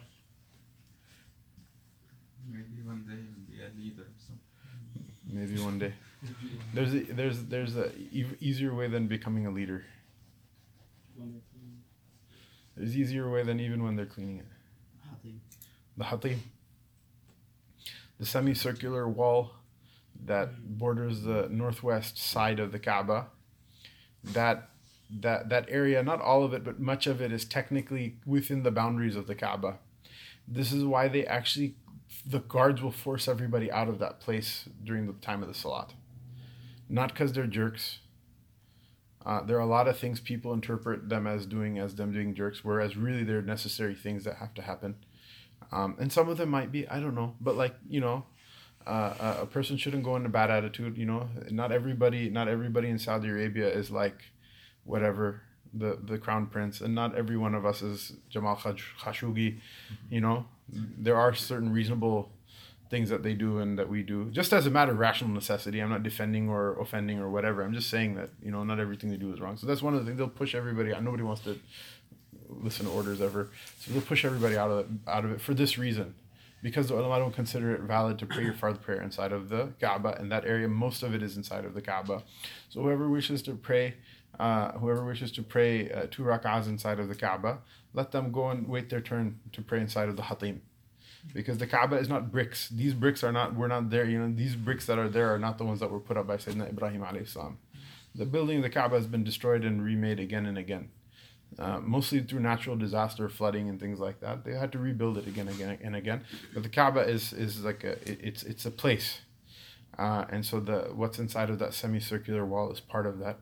Maybe one day be a leader. So.
Maybe one day. There's a, there's there's a e- easier way than becoming a leader. There's easier way than even when they're cleaning it. The hatim. The semicircular wall that borders the northwest side of the Kaaba. That that that area, not all of it, but much of it is technically within the boundaries of the Kaaba. This is why they actually the guards will force everybody out of that place during the time of the salat. Not because they're jerks, uh, there are a lot of things people interpret them as doing as them doing jerks, whereas really they're necessary things that have to happen. Um, and some of them might be, I don't know, but like you know, uh, a person shouldn't go in a bad attitude. You know, not everybody, not everybody in Saudi Arabia is like, whatever the the crown prince, and not every one of us is Jamal Khashoggi. You know, there are certain reasonable things that they do and that we do just as a matter of rational necessity. I'm not defending or offending or whatever. I'm just saying that you know not everything they do is wrong. So that's one of the things. They'll push everybody out. Nobody wants to listen to orders ever. So they'll push everybody out of it, out of it for this reason. Because the ulama don't consider it valid to pray your fard prayer inside of the Kaaba and that area most of it is inside of the Kaaba. So whoever wishes to pray uh, whoever wishes to pray uh, two rak'ahs inside of the Kaaba let them go and wait their turn to pray inside of the Hatim because the Kaaba is not bricks. These bricks are not. We're not there. You know, these bricks that are there are not the ones that were put up by Sayyidina Ibrahim alayhi salam. The building of the Kaaba has been destroyed and remade again and again, uh, mostly through natural disaster, flooding, and things like that. They had to rebuild it again, again, and again. But the Kaaba is is like a it, it's it's a place, uh, and so the what's inside of that semicircular wall is part of that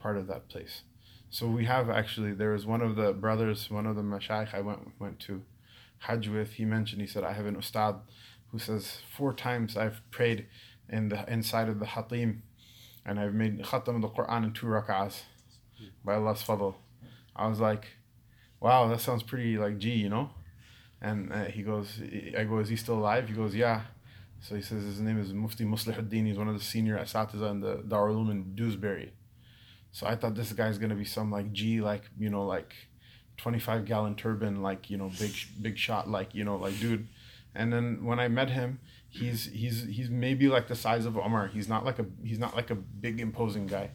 part of that place. So we have actually there was one of the brothers, one of the mashayikh I went went to Hajj with, he mentioned, he said, I have an ustad who says, four times I've prayed in the inside of the hatim and I've made khatam of the Quran in two rak'ahs by Allah's fadl. I was like, wow, that sounds pretty like G, you know? And uh, he goes, I go, is he still alive? He goes, yeah. So he says his name is Mufti Muslihuddin. He's one of the senior asatiza in the Darul Uloom in Dewsbury. So I thought this guy's gonna be some like G, like you know, like twenty five gallon turbine, like you know, big big shot, like you know, like dude. And then when I met him, he's he's he's maybe like the size of Omar. He's not like a he's not like a big imposing guy.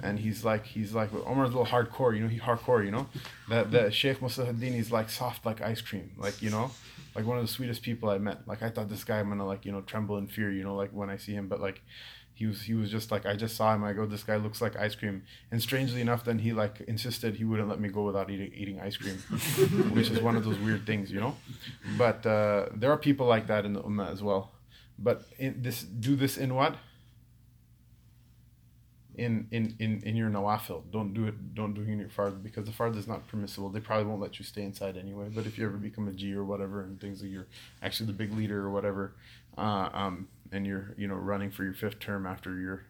And he's like he's like Omar's a little hardcore, you know, he hardcore, you know. That the Sheikh Muslihuddin is like soft like ice cream, like you know, like one of the sweetest people I met. Like I thought this guy I'm gonna like, you know, tremble in fear, you know, like when I see him, but like he was he was just like I just saw him. I go, this guy looks like ice cream. And strangely enough, then he like insisted he wouldn't let me go without eating eating ice cream, which is one of those weird things, you know. But uh, there are people like that in the ummah as well. But in this, do this in what? In in in in your nawafil. Don't do it. Don't do it in your fard because the fard is not permissible. They probably won't let you stay inside anyway. But if you ever become a G or whatever, and things like you're actually the big leader or whatever, uh, um, and you're you know running for your fifth term after you're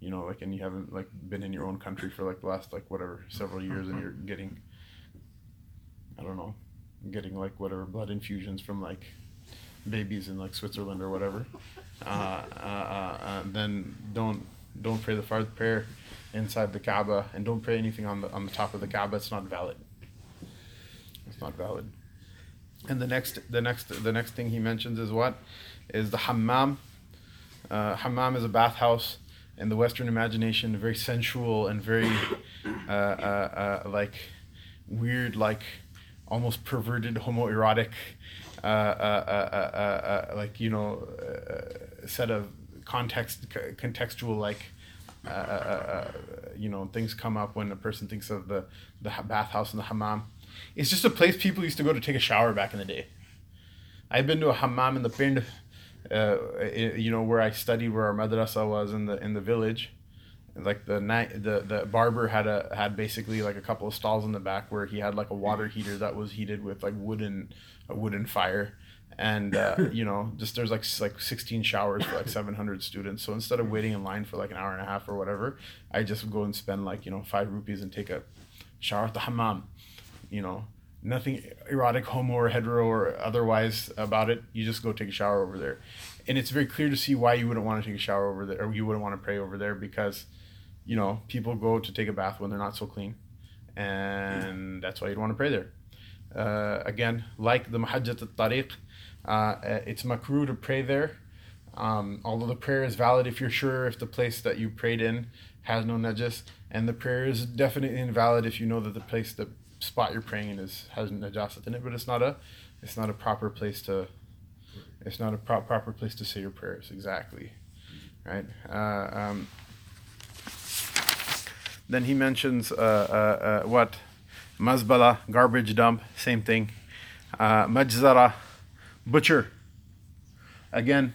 you know like and you haven't like been in your own country for like the last like whatever several years and you're getting i don't know getting like whatever blood infusions from like babies in like switzerland or whatever uh, uh, uh, uh, then don't don't pray the fard prayer inside the kaaba and don't pray anything on the on the top of the kaaba. It's not valid. It's not valid. And the next the next the next thing he mentions is what? Is the hammam uh, hammam is a bathhouse in the Western imagination, very sensual and very uh, uh, uh, like weird, like almost perverted, homoerotic, uh, uh, like you know, set of context, contextual like. you know, things come up when a person thinks of the the bathhouse and the hammam. It's just a place people used to go to take a shower back in the day. I've been to a hammam in the Pind uh, you know where I studied, where our madrasa was in the in the village. Like the night, the the barber had a had basically like a couple of stalls in the back where he had like a water heater that was heated with like wooden a wooden fire, and uh, you know just there's like like 16 showers for like 700 students. So instead of waiting in line for like an hour and a half or whatever, I just go and spend like you know five rupees and take a shower at the hammam, you know nothing erotic, homo or hetero or otherwise about it. You just go take a shower over there, and it's very clear to see why you wouldn't want to take a shower over there or you wouldn't want to pray over there because, you know, people go to take a bath when they're not so clean, and that's why you'd want to pray there. Uh, again, like the Mahajjat al-Tariq, uh, it's makruh to pray there. Um, although the prayer is valid if you're sure if the place that you prayed in has no najis, and the prayer is definitely invalid if you know that the place that spot you're praying in is has najasat in it, but it's not a it's not a proper place to it's not a pro- proper place to say your prayers exactly, right? Uh, um, then he mentions uh, uh, uh what mazbala garbage dump same thing, uh, majzara butcher. Again,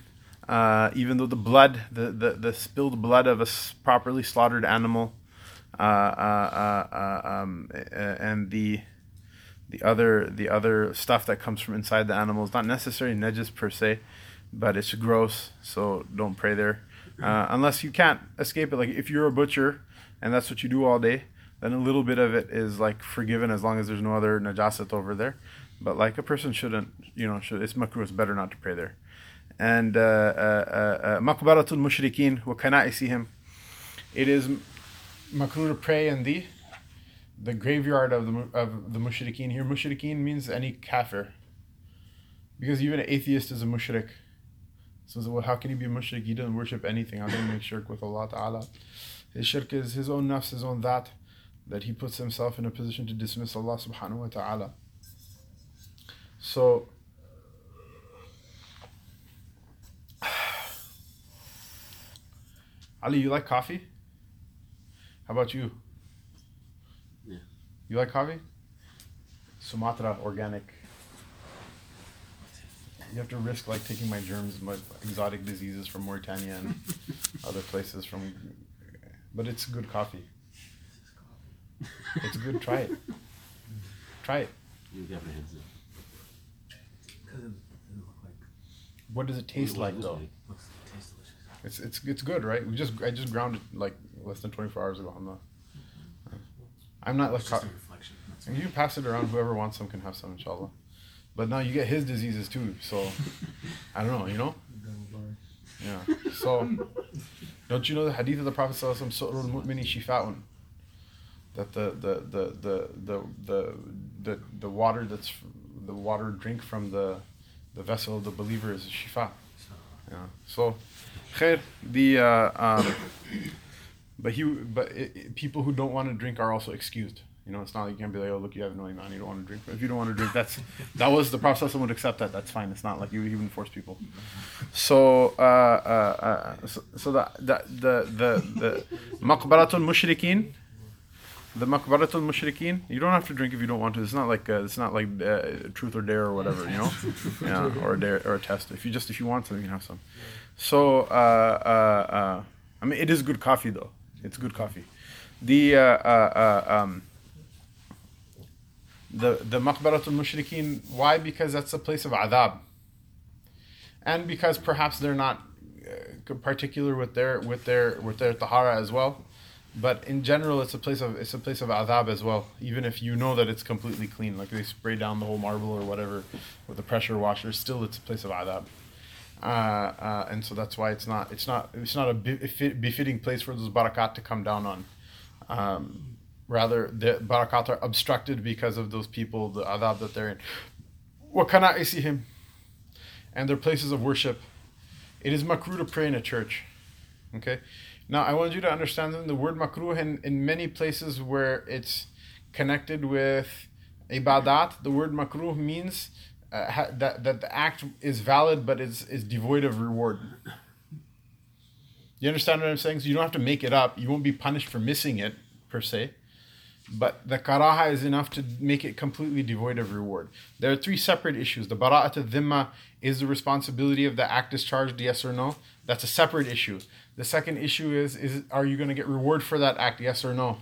uh, even though the blood the, the, the spilled blood of a properly slaughtered animal um, and the the other the other stuff that comes from inside the animal is not necessarily najis per se, but it's gross. So don't pray there, uh, unless you can't escape it. Like if you're a butcher and that's what you do all day, then a little bit of it is like forgiven as long as there's no other najasat over there. But like a person shouldn't, you know, should, it's makruh. It's better not to pray there. And makbaratul uh, uh, mushrikeen wa kana'isihim. It is makruh pray in the the graveyard of the of the mushrikeen here. Mushrikeen means any kafir, because even an atheist is a mushrik. So, well, how can he be a mushrik? He doesn't worship anything. How can he make shirk with Allah Ta'ala? His shirk is his own nafs, his own that, that he puts himself in a position to dismiss Allah Subhanahu wa Ta'ala. So, Ali, you like coffee? How about you?
Yeah.
You like coffee? Sumatra organic. You have to risk like taking my germs, my exotic diseases from Mauritania and other places from, but it's good coffee. It's good. Try it. Try it.
You definitely have to.
Because it doesn't look like.
What does it taste like though?
Looks tastes delicious.
It's it's it's good, right? We just I just ground it like less than twenty four hours ago on the. I'm not like.
It's just reflection. That's
you can pass it around. Whoever wants some can have some, inshallah. But now you get his diseases too, so I don't know. You know. Yeah. So, don't you know the hadith of the Prophet Sallallahu Alaihi Wasallam? Su'rul mu'mini shifa'un. that the the the the the the, the, the water that's the water drink from the the vessel of the believer is shifa. Yeah. So, khair, the uh, um, but he but it, it- people who don't want to drink are also excused. You know, it's not like you can be like, oh look, you have no iman, you don't want to drink. But if you don't want to drink, that's that was the process. would accept that. That's fine. It's not like you even force people. So, uh, uh, uh, so, so the the the the, the maqbaratul mushrikeen. The Makbaratul Mushrikeen, you don't have to drink if you don't want to. It's not like uh, it's not like uh, truth or dare or whatever, you know, yeah, or a dare or a test. If you just if you want some, you can have some. So uh, uh, uh, I mean, it is good coffee though. It's good coffee. The uh, uh, uh, um, the the Mushrikeen. Why? Because that's a place of adab, and because perhaps they're not uh, particular with their with their with their tahara as well. But in general, it's a place of it's a place of adab as well. Even if you know that it's completely clean, like they spray down the whole marble or whatever with a pressure washer, still it's a place of adab. Uh, uh, and so that's why it's not it's not it's not a befitting place for those barakat to come down on. Um, rather, the barakat are obstructed because of those people, the adab that they're in. What cannot I see him? and their places of worship. It is makruh to pray in a church. Okay, now I want you to understand that the word makruh in, in many places where it's connected with ibadat, the word makruh means uh, ha- that, that the act is valid but is, is devoid of reward. You understand what I'm saying? So you don't have to make it up. You won't be punished for missing it per se. But the karaha is enough to make it completely devoid of reward. There are three separate issues. The bara'at al-dhimma is the responsibility of the act discharged, yes or no. That's a separate issue. The second issue is is are you going to get reward for that act, yes or no?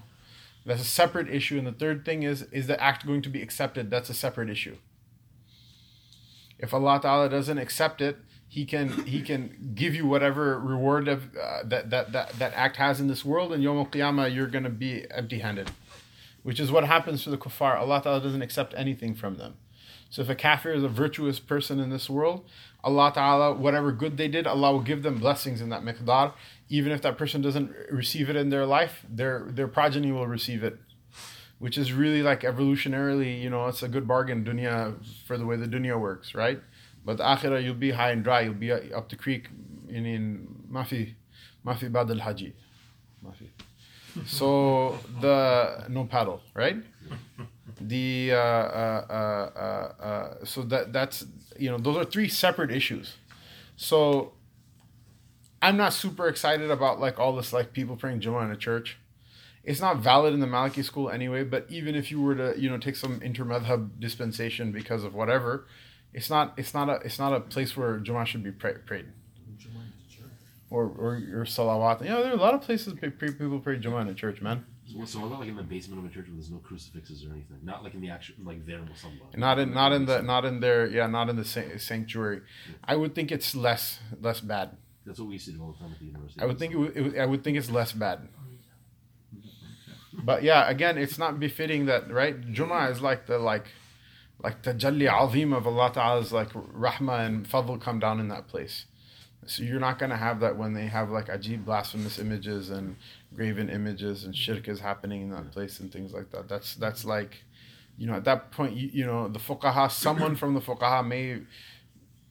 That's a separate issue. And the third thing is is the act going to be accepted? That's a separate issue. If Allah Ta'ala doesn't accept it, he can he can give you whatever reward of uh, that, that that that act has in this world and Yom Al Qiyamah you're going to be empty-handed which is what happens to the kuffar. Allah Ta'ala doesn't accept anything from them. So if a kafir is a virtuous person in this world, Allah Ta'ala, whatever good they did, Allah will give them blessings in that miqdar. Even if that person doesn't receive it in their life, their their progeny will receive it. Which is really like evolutionarily, you know, it's a good bargain dunya for the way the dunya works, right? But akhirah you'll be high and dry, you'll be up the creek in in mafi mafi bad al haji. Mafi. So the no paddle, right? The uh, uh, uh, uh, uh, so that that's you know those are three separate issues. So I'm not super excited about like all this like people praying Jummah in a church. It's not valid in the Maliki school anyway. But even if you were to you know take some intermadhab dispensation because of whatever, it's not it's not a it's not a place where Jummah should be pray, prayed or or your salawat. You know, there are a lot of places pe- pe- people pray Jummah in a church, man.
So, so what about like in the basement of a church where there's no crucifixes or anything? Not like in the actual like their musalla.
Not in not in the not in their yeah not in the san- sanctuary. I would think it's less less bad.
That's what we used to do all the time at the university.
I would think it would, it would, I would think it's less bad. But yeah, again, it's not befitting that right. Jummah is like the like like the jalli azim of Allah Ta'ala's like rahmah and fadl come down in that place. So you're not gonna have that when they have like ajib blasphemous images and graven images and shirk is happening in that place and things like that. That's that's like, you know, at that point, you, you know, the fuqaha, someone from the fuqaha may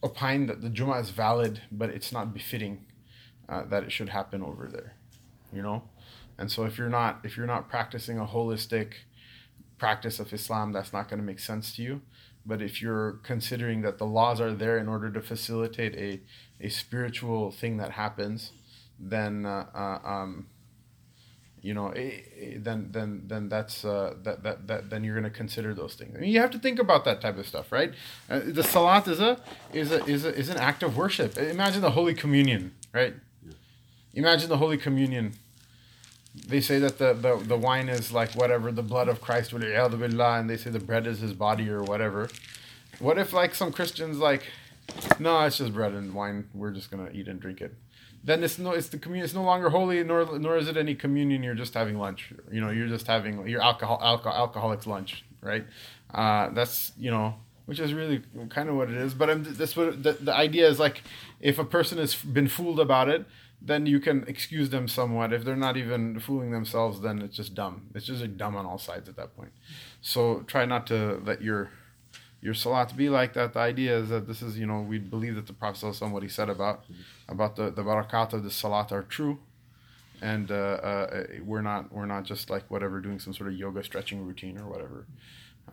opine that the Jummah is valid, but it's not befitting uh, that it should happen over there, you know. And so if you're not if you're not practicing a holistic practice of Islam, that's not going to make sense to you. But if you're considering that the laws are there in order to facilitate a, a spiritual thing that happens, then uh, uh, um, you know, eh, eh, then then then that's uh, that, that that then you're going to consider those things. I mean, you have to think about that type of stuff, right? Uh, the salat is a is a is a, is an act of worship. Imagine the Holy Communion, right? Imagine the Holy Communion. They say that the, the, the wine is like whatever, the blood of Christ, and they say the bread is his body or whatever. What if like some Christians like, no, it's just bread and wine. We're just gonna eat and drink it. Then it's no, it's the communion. It's no longer holy, nor nor is it any communion. You're just having lunch. You know, you're just having your alcohol, alcohol alcoholic's lunch, right? Uh, that's you know, which is really kind of what it is. But I'm, that's what the, the idea is like. If a person has been fooled about it, then you can excuse them somewhat. If they're not even fooling themselves, then it's just dumb. It's just like dumb on all sides at that point. So try not to let your your salat be like that. The idea is that this is, you know, we believe that the Prophet ﷺ, what he said about about the, the barakat of the salat are true. And uh, uh, we're not we're not just like whatever doing some sort of yoga stretching routine or whatever.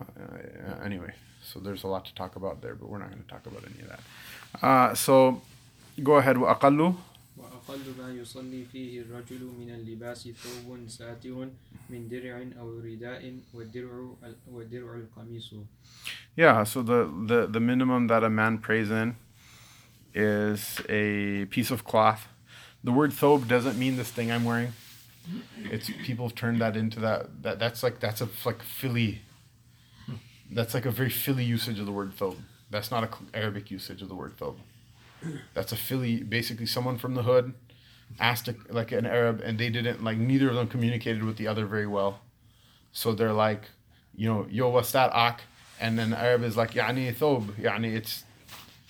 Uh, anyway, so there's a lot to talk about there, but we're not going to talk about any of that. Uh, so go ahead. وأقل
وأقل ما يصلي فيه الرجل من اللباس ثوب ساتر من درع أو رداء والدرع والدرع القميص.
Yeah, so the, the, the minimum that a man prays in is a piece of cloth. The word thobe doesn't mean this thing I'm wearing. It's people have turned that into that, that that's like that's a like Philly that's like a very Philly usage of the word thobe. That's not a Arabic usage of the word thobe. That's a Philly, basically someone from the hood asked a, like an Arab, and they didn't like neither of them communicated with the other very well. So they're like, you know, yo, what's that ak? And then the Arab is like, yani thob, yani it's,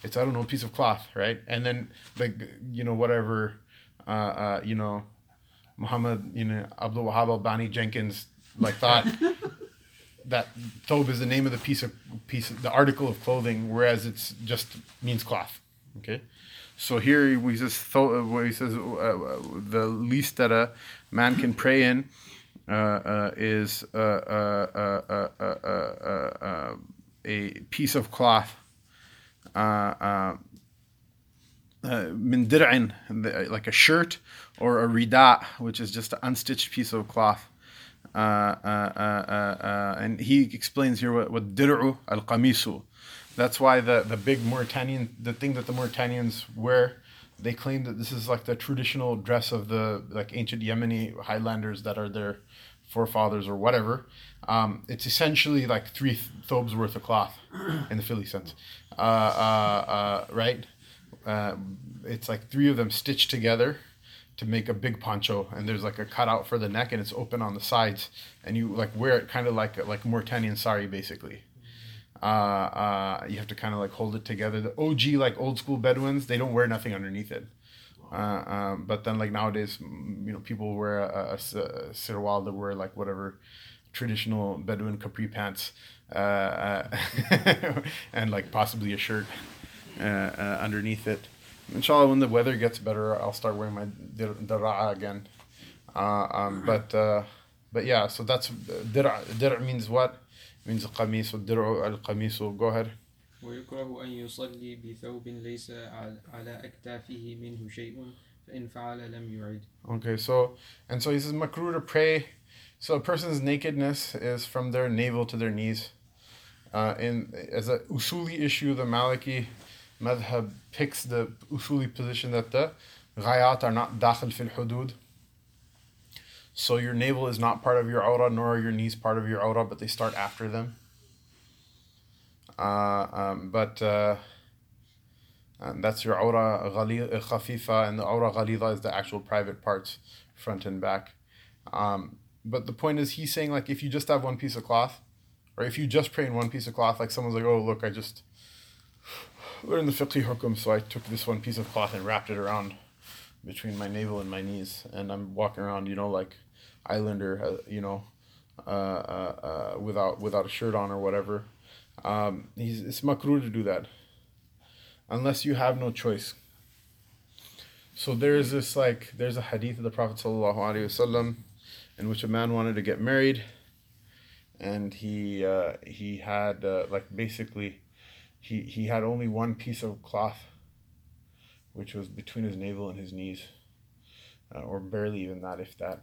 it's I don't know, a piece of cloth, right? And then like you know whatever, uh, uh, you know, Muhammad, you know, Abdul Wahab al Bani Jenkins like thought that thobe is the name of the piece of piece of, the article of clothing, whereas it's just means cloth. Okay, so here he says where he says uh, uh, the least that a man can pray in uh, uh, is uh, uh, a piece of cloth. min dir'in, like a shirt or a rida, which is just an unstitched piece of cloth. Uh, uh, uh, and he explains here what, what dir'u al-qamisu. That's why the, the big Mauritanian, the thing that the Mauritanians wear, they claim that this is like the traditional dress of the like ancient Yemeni highlanders that are their forefathers or whatever. Um, it's essentially like three th- thobes worth of cloth in the Philly sense, uh, uh, uh, right? it's like three of them stitched together to make a big poncho and there's like a cutout for the neck and it's open on the sides and you like wear it kind of like like Mauritanian sari basically uh, uh, you have to kind of like hold it together the OG like old school Bedouins they don't wear nothing underneath it uh, um, but then like nowadays you know people wear a, a, a sirwal that wear like whatever traditional Bedouin capri pants uh, uh, and like possibly a shirt uh, underneath it inshallah, when the weather gets better, I'll start wearing my dira'a again. Uh, um, but uh, but yeah, so that's dir' dir' means what? It means qamis. Dir' al qamis. Go ahead.
ويكره أن يصلي بثوب ليس على أكتافه منه شيء فإن فعل لم يعد.
Okay, so and so he says makruh to pray. So a person's nakedness is from their navel to their knees. Uh, in as a usuli issue, the Maliki madhab picks the usuli position that the ghayat are not dakhil fil hudud. So your navel is not part of your aura, nor are your knees part of your aura, but they start after them. Uh, um, but uh, and that's your aura khafifa, and the aura ghalida is the actual private parts, front and back. Um, but the point is, he's saying like if you just have one piece of cloth, or if you just pray in one piece of cloth, like someone's like, oh look, I just learned the fiqh hukum, so I took this one piece of cloth and wrapped it around between my navel and my knees, and I'm walking around, you know, like islander, uh, you know, uh, uh, uh, without without a shirt on or whatever. Um, he's, it's makruh to do that, unless you have no choice. So there's this like there's a hadith of the Prophet sallallahu alaihi wasallam, in which a man wanted to get married, and he uh, he had uh, like basically he, he had only one piece of cloth, which was between his navel and his knees, uh, or barely even that, if that.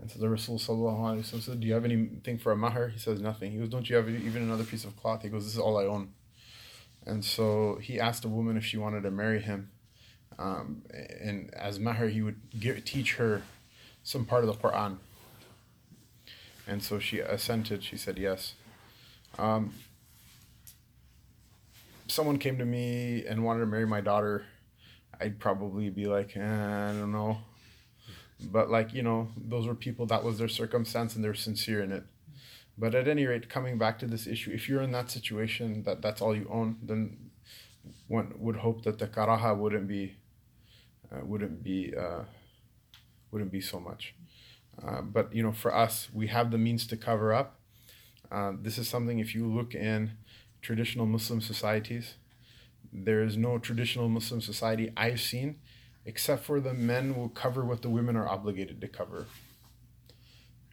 And so the Rasul said, Do you have anything for a mahar? He says, Nothing. He goes, Don't you have even another piece of cloth? He goes, This is all I own. And so he asked a woman if she wanted to marry him. Um, and as mahar, he would teach her some part of the Quran. And so she assented. She said yes. Um, someone came to me and wanted to marry my daughter, I'd probably be like, eh, I don't know. But like, you know, those were people that was their circumstance and they're sincere in it. But at any rate, coming back to this issue, if you're in that situation that that's all you own, then one would hope that the karaha wouldn't be uh, wouldn't be uh, wouldn't be so much. Uh, but you know, for us, we have the means to cover up. Uh, this is something if you look in traditional Muslim societies, there is no traditional Muslim society I've seen, except for the men will cover what the women are obligated to cover.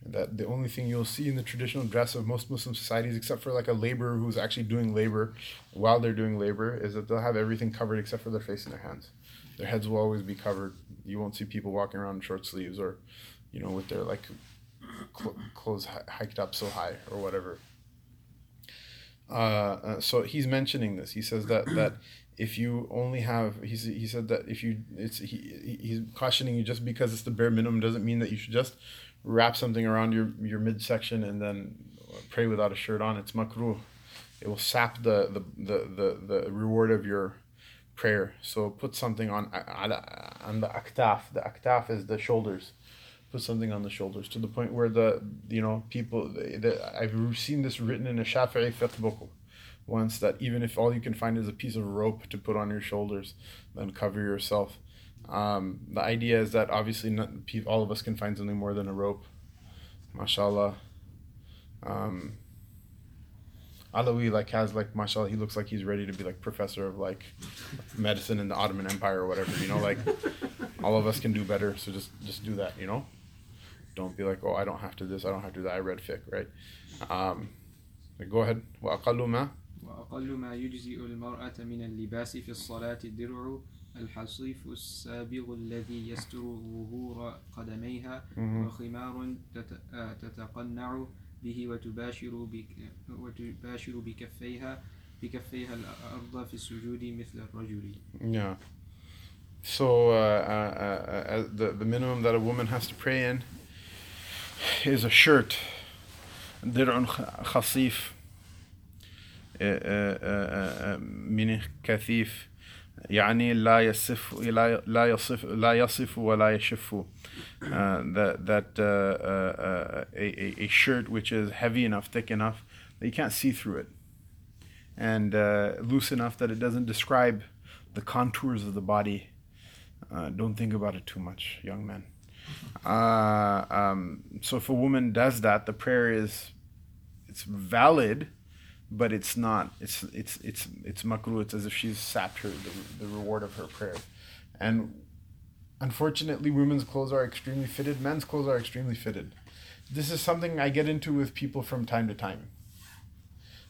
That the only thing you'll see in the traditional dress of most Muslim societies, except for like a laborer who's actually doing labor while they're doing labor, is that they'll have everything covered except for their face and their hands. Their heads will always be covered. You won't see people walking around in short sleeves or, you know, with their like cl- clothes hi- hiked up so high or whatever. Uh, uh, so he's mentioning this. He says that that if you only have he, he said that if you it's he, he's cautioning you just because it's the bare minimum doesn't mean that you should just wrap something around your your midsection and then pray without a shirt on. It's makruh. It will sap the the, the, the, the reward of your prayer. So put something on on the aktaf. The aktaf is the shoulders. Put something on the shoulders to the point where the you know people the, the, I've seen this written in a Shafi'i fiqh book once that even if all you can find is a piece of rope to put on your shoulders, then cover yourself. Um, the idea is that obviously not, all of us can find something more than a rope. Mashallah. Um, Alawi like has like mashallah he looks like he's ready to be like professor of like medicine in the Ottoman Empire or whatever you know like all of us can do better so just just do that you know don't be like oh I don't have to this I don't have to that I read fiqh right um, go ahead وأقل ما
يجزئ المرأة من اللباس في الصلاة الدرع الحصيف السابغ الذي يستر ظهور قدميها. وخمار آه، تتقنع به وتباشر وتباشر بكفيها بكفيها الأرض في السجود مثل الرجل
Yeah. So uh, uh, uh, uh, the the minimum that a woman has to pray in is a shirt, درع خصيف, uh, uh, uh, uh, meaning كثيف, يعني لا يصف لا لا يصف لا يصف ولا يشف. Uh, that that uh, uh, uh, a, a a shirt which is heavy enough, thick enough that you can't see through it and uh, loose enough that it doesn't describe the contours of the body. Uh, don't think about it too much, young men. Uh, um, so if a woman does that, the prayer is it's valid, but it's not. It's it's it's it's makruh. It's as if she's sapped her the, the reward of her prayer, and unfortunately, women's clothes are extremely fitted. Men's clothes are extremely fitted. This is something I get into with people from time to time.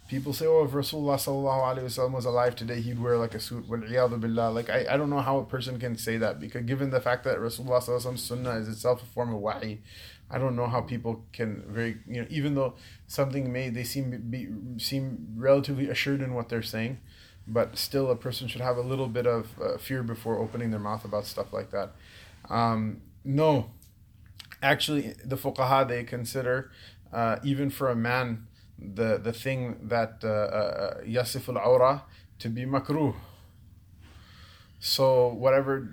People say, oh, if Rasulullah was alive today, he'd wear like a suit. Billah. Like I, I don't know how a person can say that because given the fact that Rasulullah sunnah is itself a form of wahi, I don't know how people can very you know even though something may they seem be seem relatively assured in what they're saying, but still a person should have a little bit of uh, fear before opening their mouth about stuff like that. Um, no, actually, the fuqaha they consider uh, even for a man the the thing that uh, uh, yasif al awra to be makruh. So whatever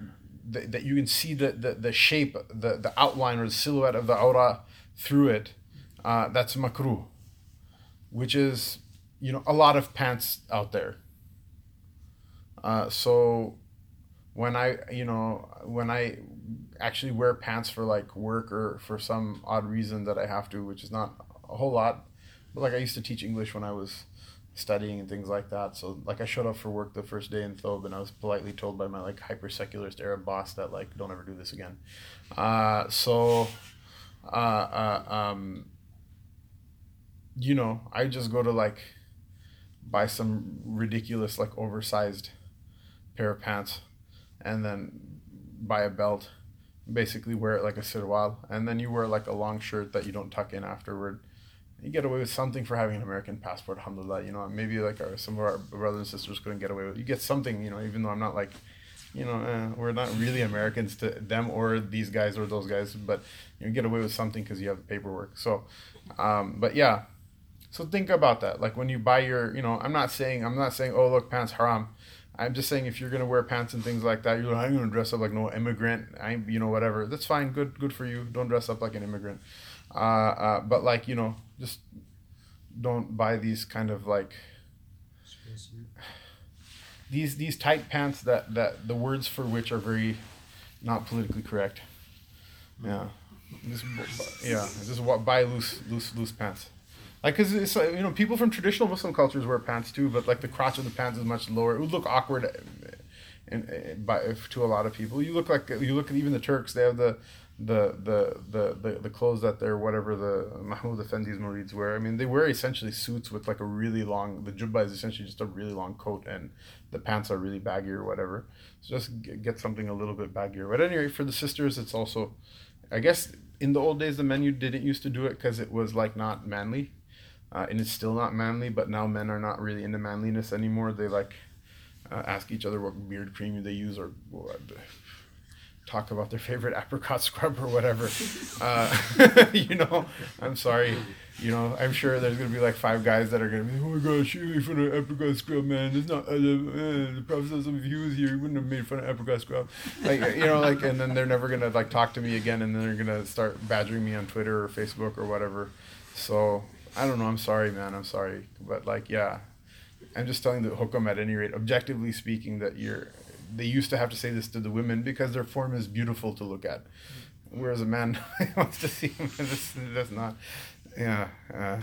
th- that you can see the, the, the shape, the, the outline or the silhouette of the aura through it, uh, that's makruh, which is you know a lot of pants out there. Uh, so when I you know when I actually wear pants for like work or for some odd reason that I have to, which is not a whole lot, but like I used to teach English when I was studying and things like that. So like I showed up for work the first day in Thobe and I was politely told by my like hyper secularist Arab boss that like don't ever do this again. Uh, so uh, uh, um, you know, I just go to like buy some ridiculous like oversized pair of pants and then buy a belt basically wear it like a sirwal and then you wear like a long shirt that you don't tuck in afterward you get away with something for having an American passport, alhamdulillah. You know, maybe like our, some of our brothers and sisters couldn't get away with. You get something, you know, even though I'm not like, you know, eh, we're not really Americans to them or these guys or those guys, but you get away with something because you have the paperwork. So, um, but yeah, so think about that. Like when you buy your, you know, I'm not saying I'm not saying oh look pants haram. I'm just saying if you're gonna wear pants and things like that, you're like I'm gonna dress up like no immigrant. I'm you know whatever. That's fine. Good good for you. Don't dress up like an immigrant. Uh, uh, but like you know just don't buy these kind of like these these tight pants that that the words for which are very not politically correct. Yeah, just yeah, just buy loose loose loose pants. Like, cause it's like, you know people from traditional Muslim cultures wear pants too, but like the crotch of the pants is much lower. It would look awkward, and uh, by if- to a lot of people. You look like you look at even the Turks. They have the the the the the, the clothes that they're whatever the Mahmoud Effendi's Murids wear. I mean, they wear essentially suits with like a really long. The jubba is essentially just a really long coat, and the pants are really baggy or whatever. So just get something a little bit baggier. But anyway, for the sisters, it's also, I guess, in the old days the men didn't used to do it because it was like not manly, uh, and it's still not manly. But now men are not really into manliness anymore. They like uh, ask each other what beard cream they use or what, talk about their favorite apricot scrub or whatever. Uh, you know, I'm sorry. You know, I'm sure there's gonna be like five guys that are gonna be, oh my gosh, you made fun of apricot scrub, man. It's not uh, the, uh, the Prophet if he was here, he wouldn't have made fun of apricot scrub. Like you know, like, and then they're never gonna like talk to me again, and then they're gonna start badgering me on Twitter or Facebook or whatever. So I don't know. I'm sorry, man. I'm sorry, but like, yeah, I'm just telling the hukum at any rate, objectively speaking, that you're. They used to have to say this to the women because their form is beautiful to look at, whereas a man wants to see. This, that's not. Yeah. Uh,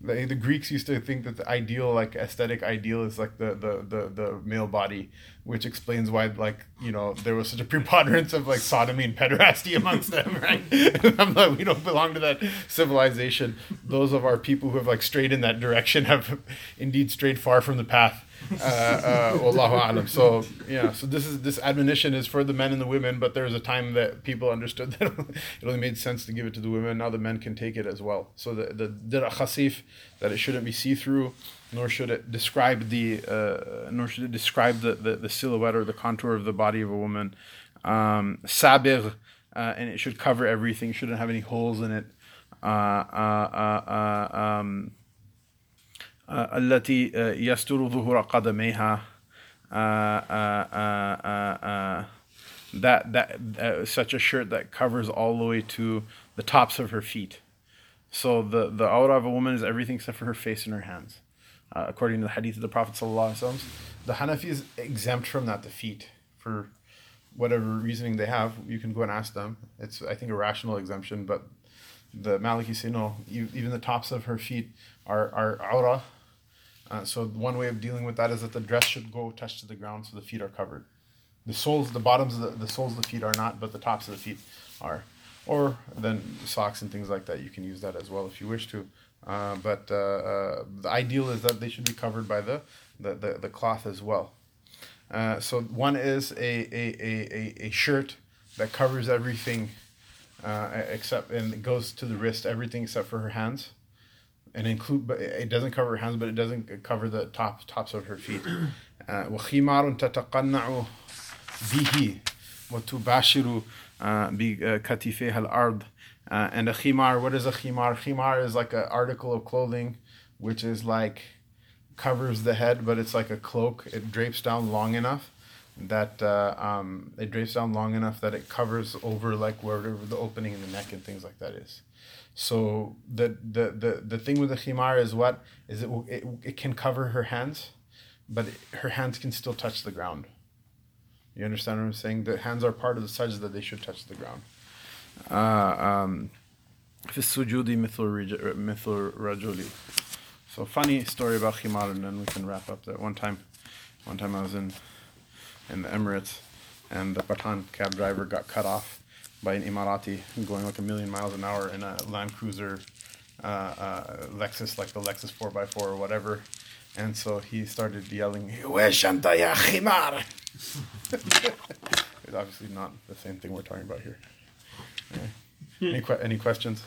the, the Greeks used to think that the ideal, like aesthetic ideal, is like the, the, the, the male body, which explains why, like you know, there was such a preponderance of like sodomy and pederasty amongst them, right? I'm like, we don't belong to that civilization. Those of our people who have like strayed in that direction have indeed strayed far from the path. Uh, uh. So yeah, so this is this admonition is for the men and the women, but there was a time that people understood that it only made sense to give it to the women. Now the men can take it as well. So the the khasif that it shouldn't be see through, nor should it describe the uh, nor should it describe the, the, the, silhouette or the contour of the body of a woman. Um, sabigh, uh, and it should cover everything. Shouldn't have any holes in it. Uh, uh, uh, um, allati yasturu dhuhura qadameha. That that uh, such a shirt that covers all the way to the tops of her feet. So the the aura of a woman is everything except for her face and her hands uh, according to the hadith of the Prophet wasallam. The Hanafi is exempt from that. defeat for whatever reasoning they have, you can go and ask them. It's I think a rational exemption, but the Maliki say no. You, even the tops of her feet are are aura. Uh, so one way of dealing with that is that the dress should go touch to the ground, so the feet are covered. The soles, the bottoms of the, the soles of the feet are not, but the tops of the feet are. Or then socks and things like that. You can use that as well if you wish to. Uh, but uh, uh, the ideal is that they should be covered by the the, the, the cloth as well. Uh, so one is a, a, a, a, a shirt that covers everything uh, except and it goes to the wrist, everything except for her hands and include but it doesn't cover her hands but it doesn't cover the top tops of her feet uh, وخمار تتقنع به وتباشر uh, بكتفيها الأرض uh, and a khimar what is a khimar khimar is like an article of clothing which is like covers the head but it's like a cloak it drapes down long enough that uh, um, it drapes down long enough that it covers over like wherever the opening in the neck and things like that is so the the the, the thing with the khimar is what is it, it it can cover her hands, but it, her hands can still touch the ground. You understand what I'm saying? The hands are part of the sajda that they should touch the ground uh, um, في So funny story about Khimar, and then we can wrap up. That one time, one time I was in in the Emirates, and the Pathan cab driver got cut off by an Emirati going like a million miles an hour in a Land Cruiser, uh, uh, Lexus, like the Lexus 4x4 or whatever. And so he started yelling, Khimar! it's obviously not the same thing we're talking about here. Yeah. Any, que- any questions?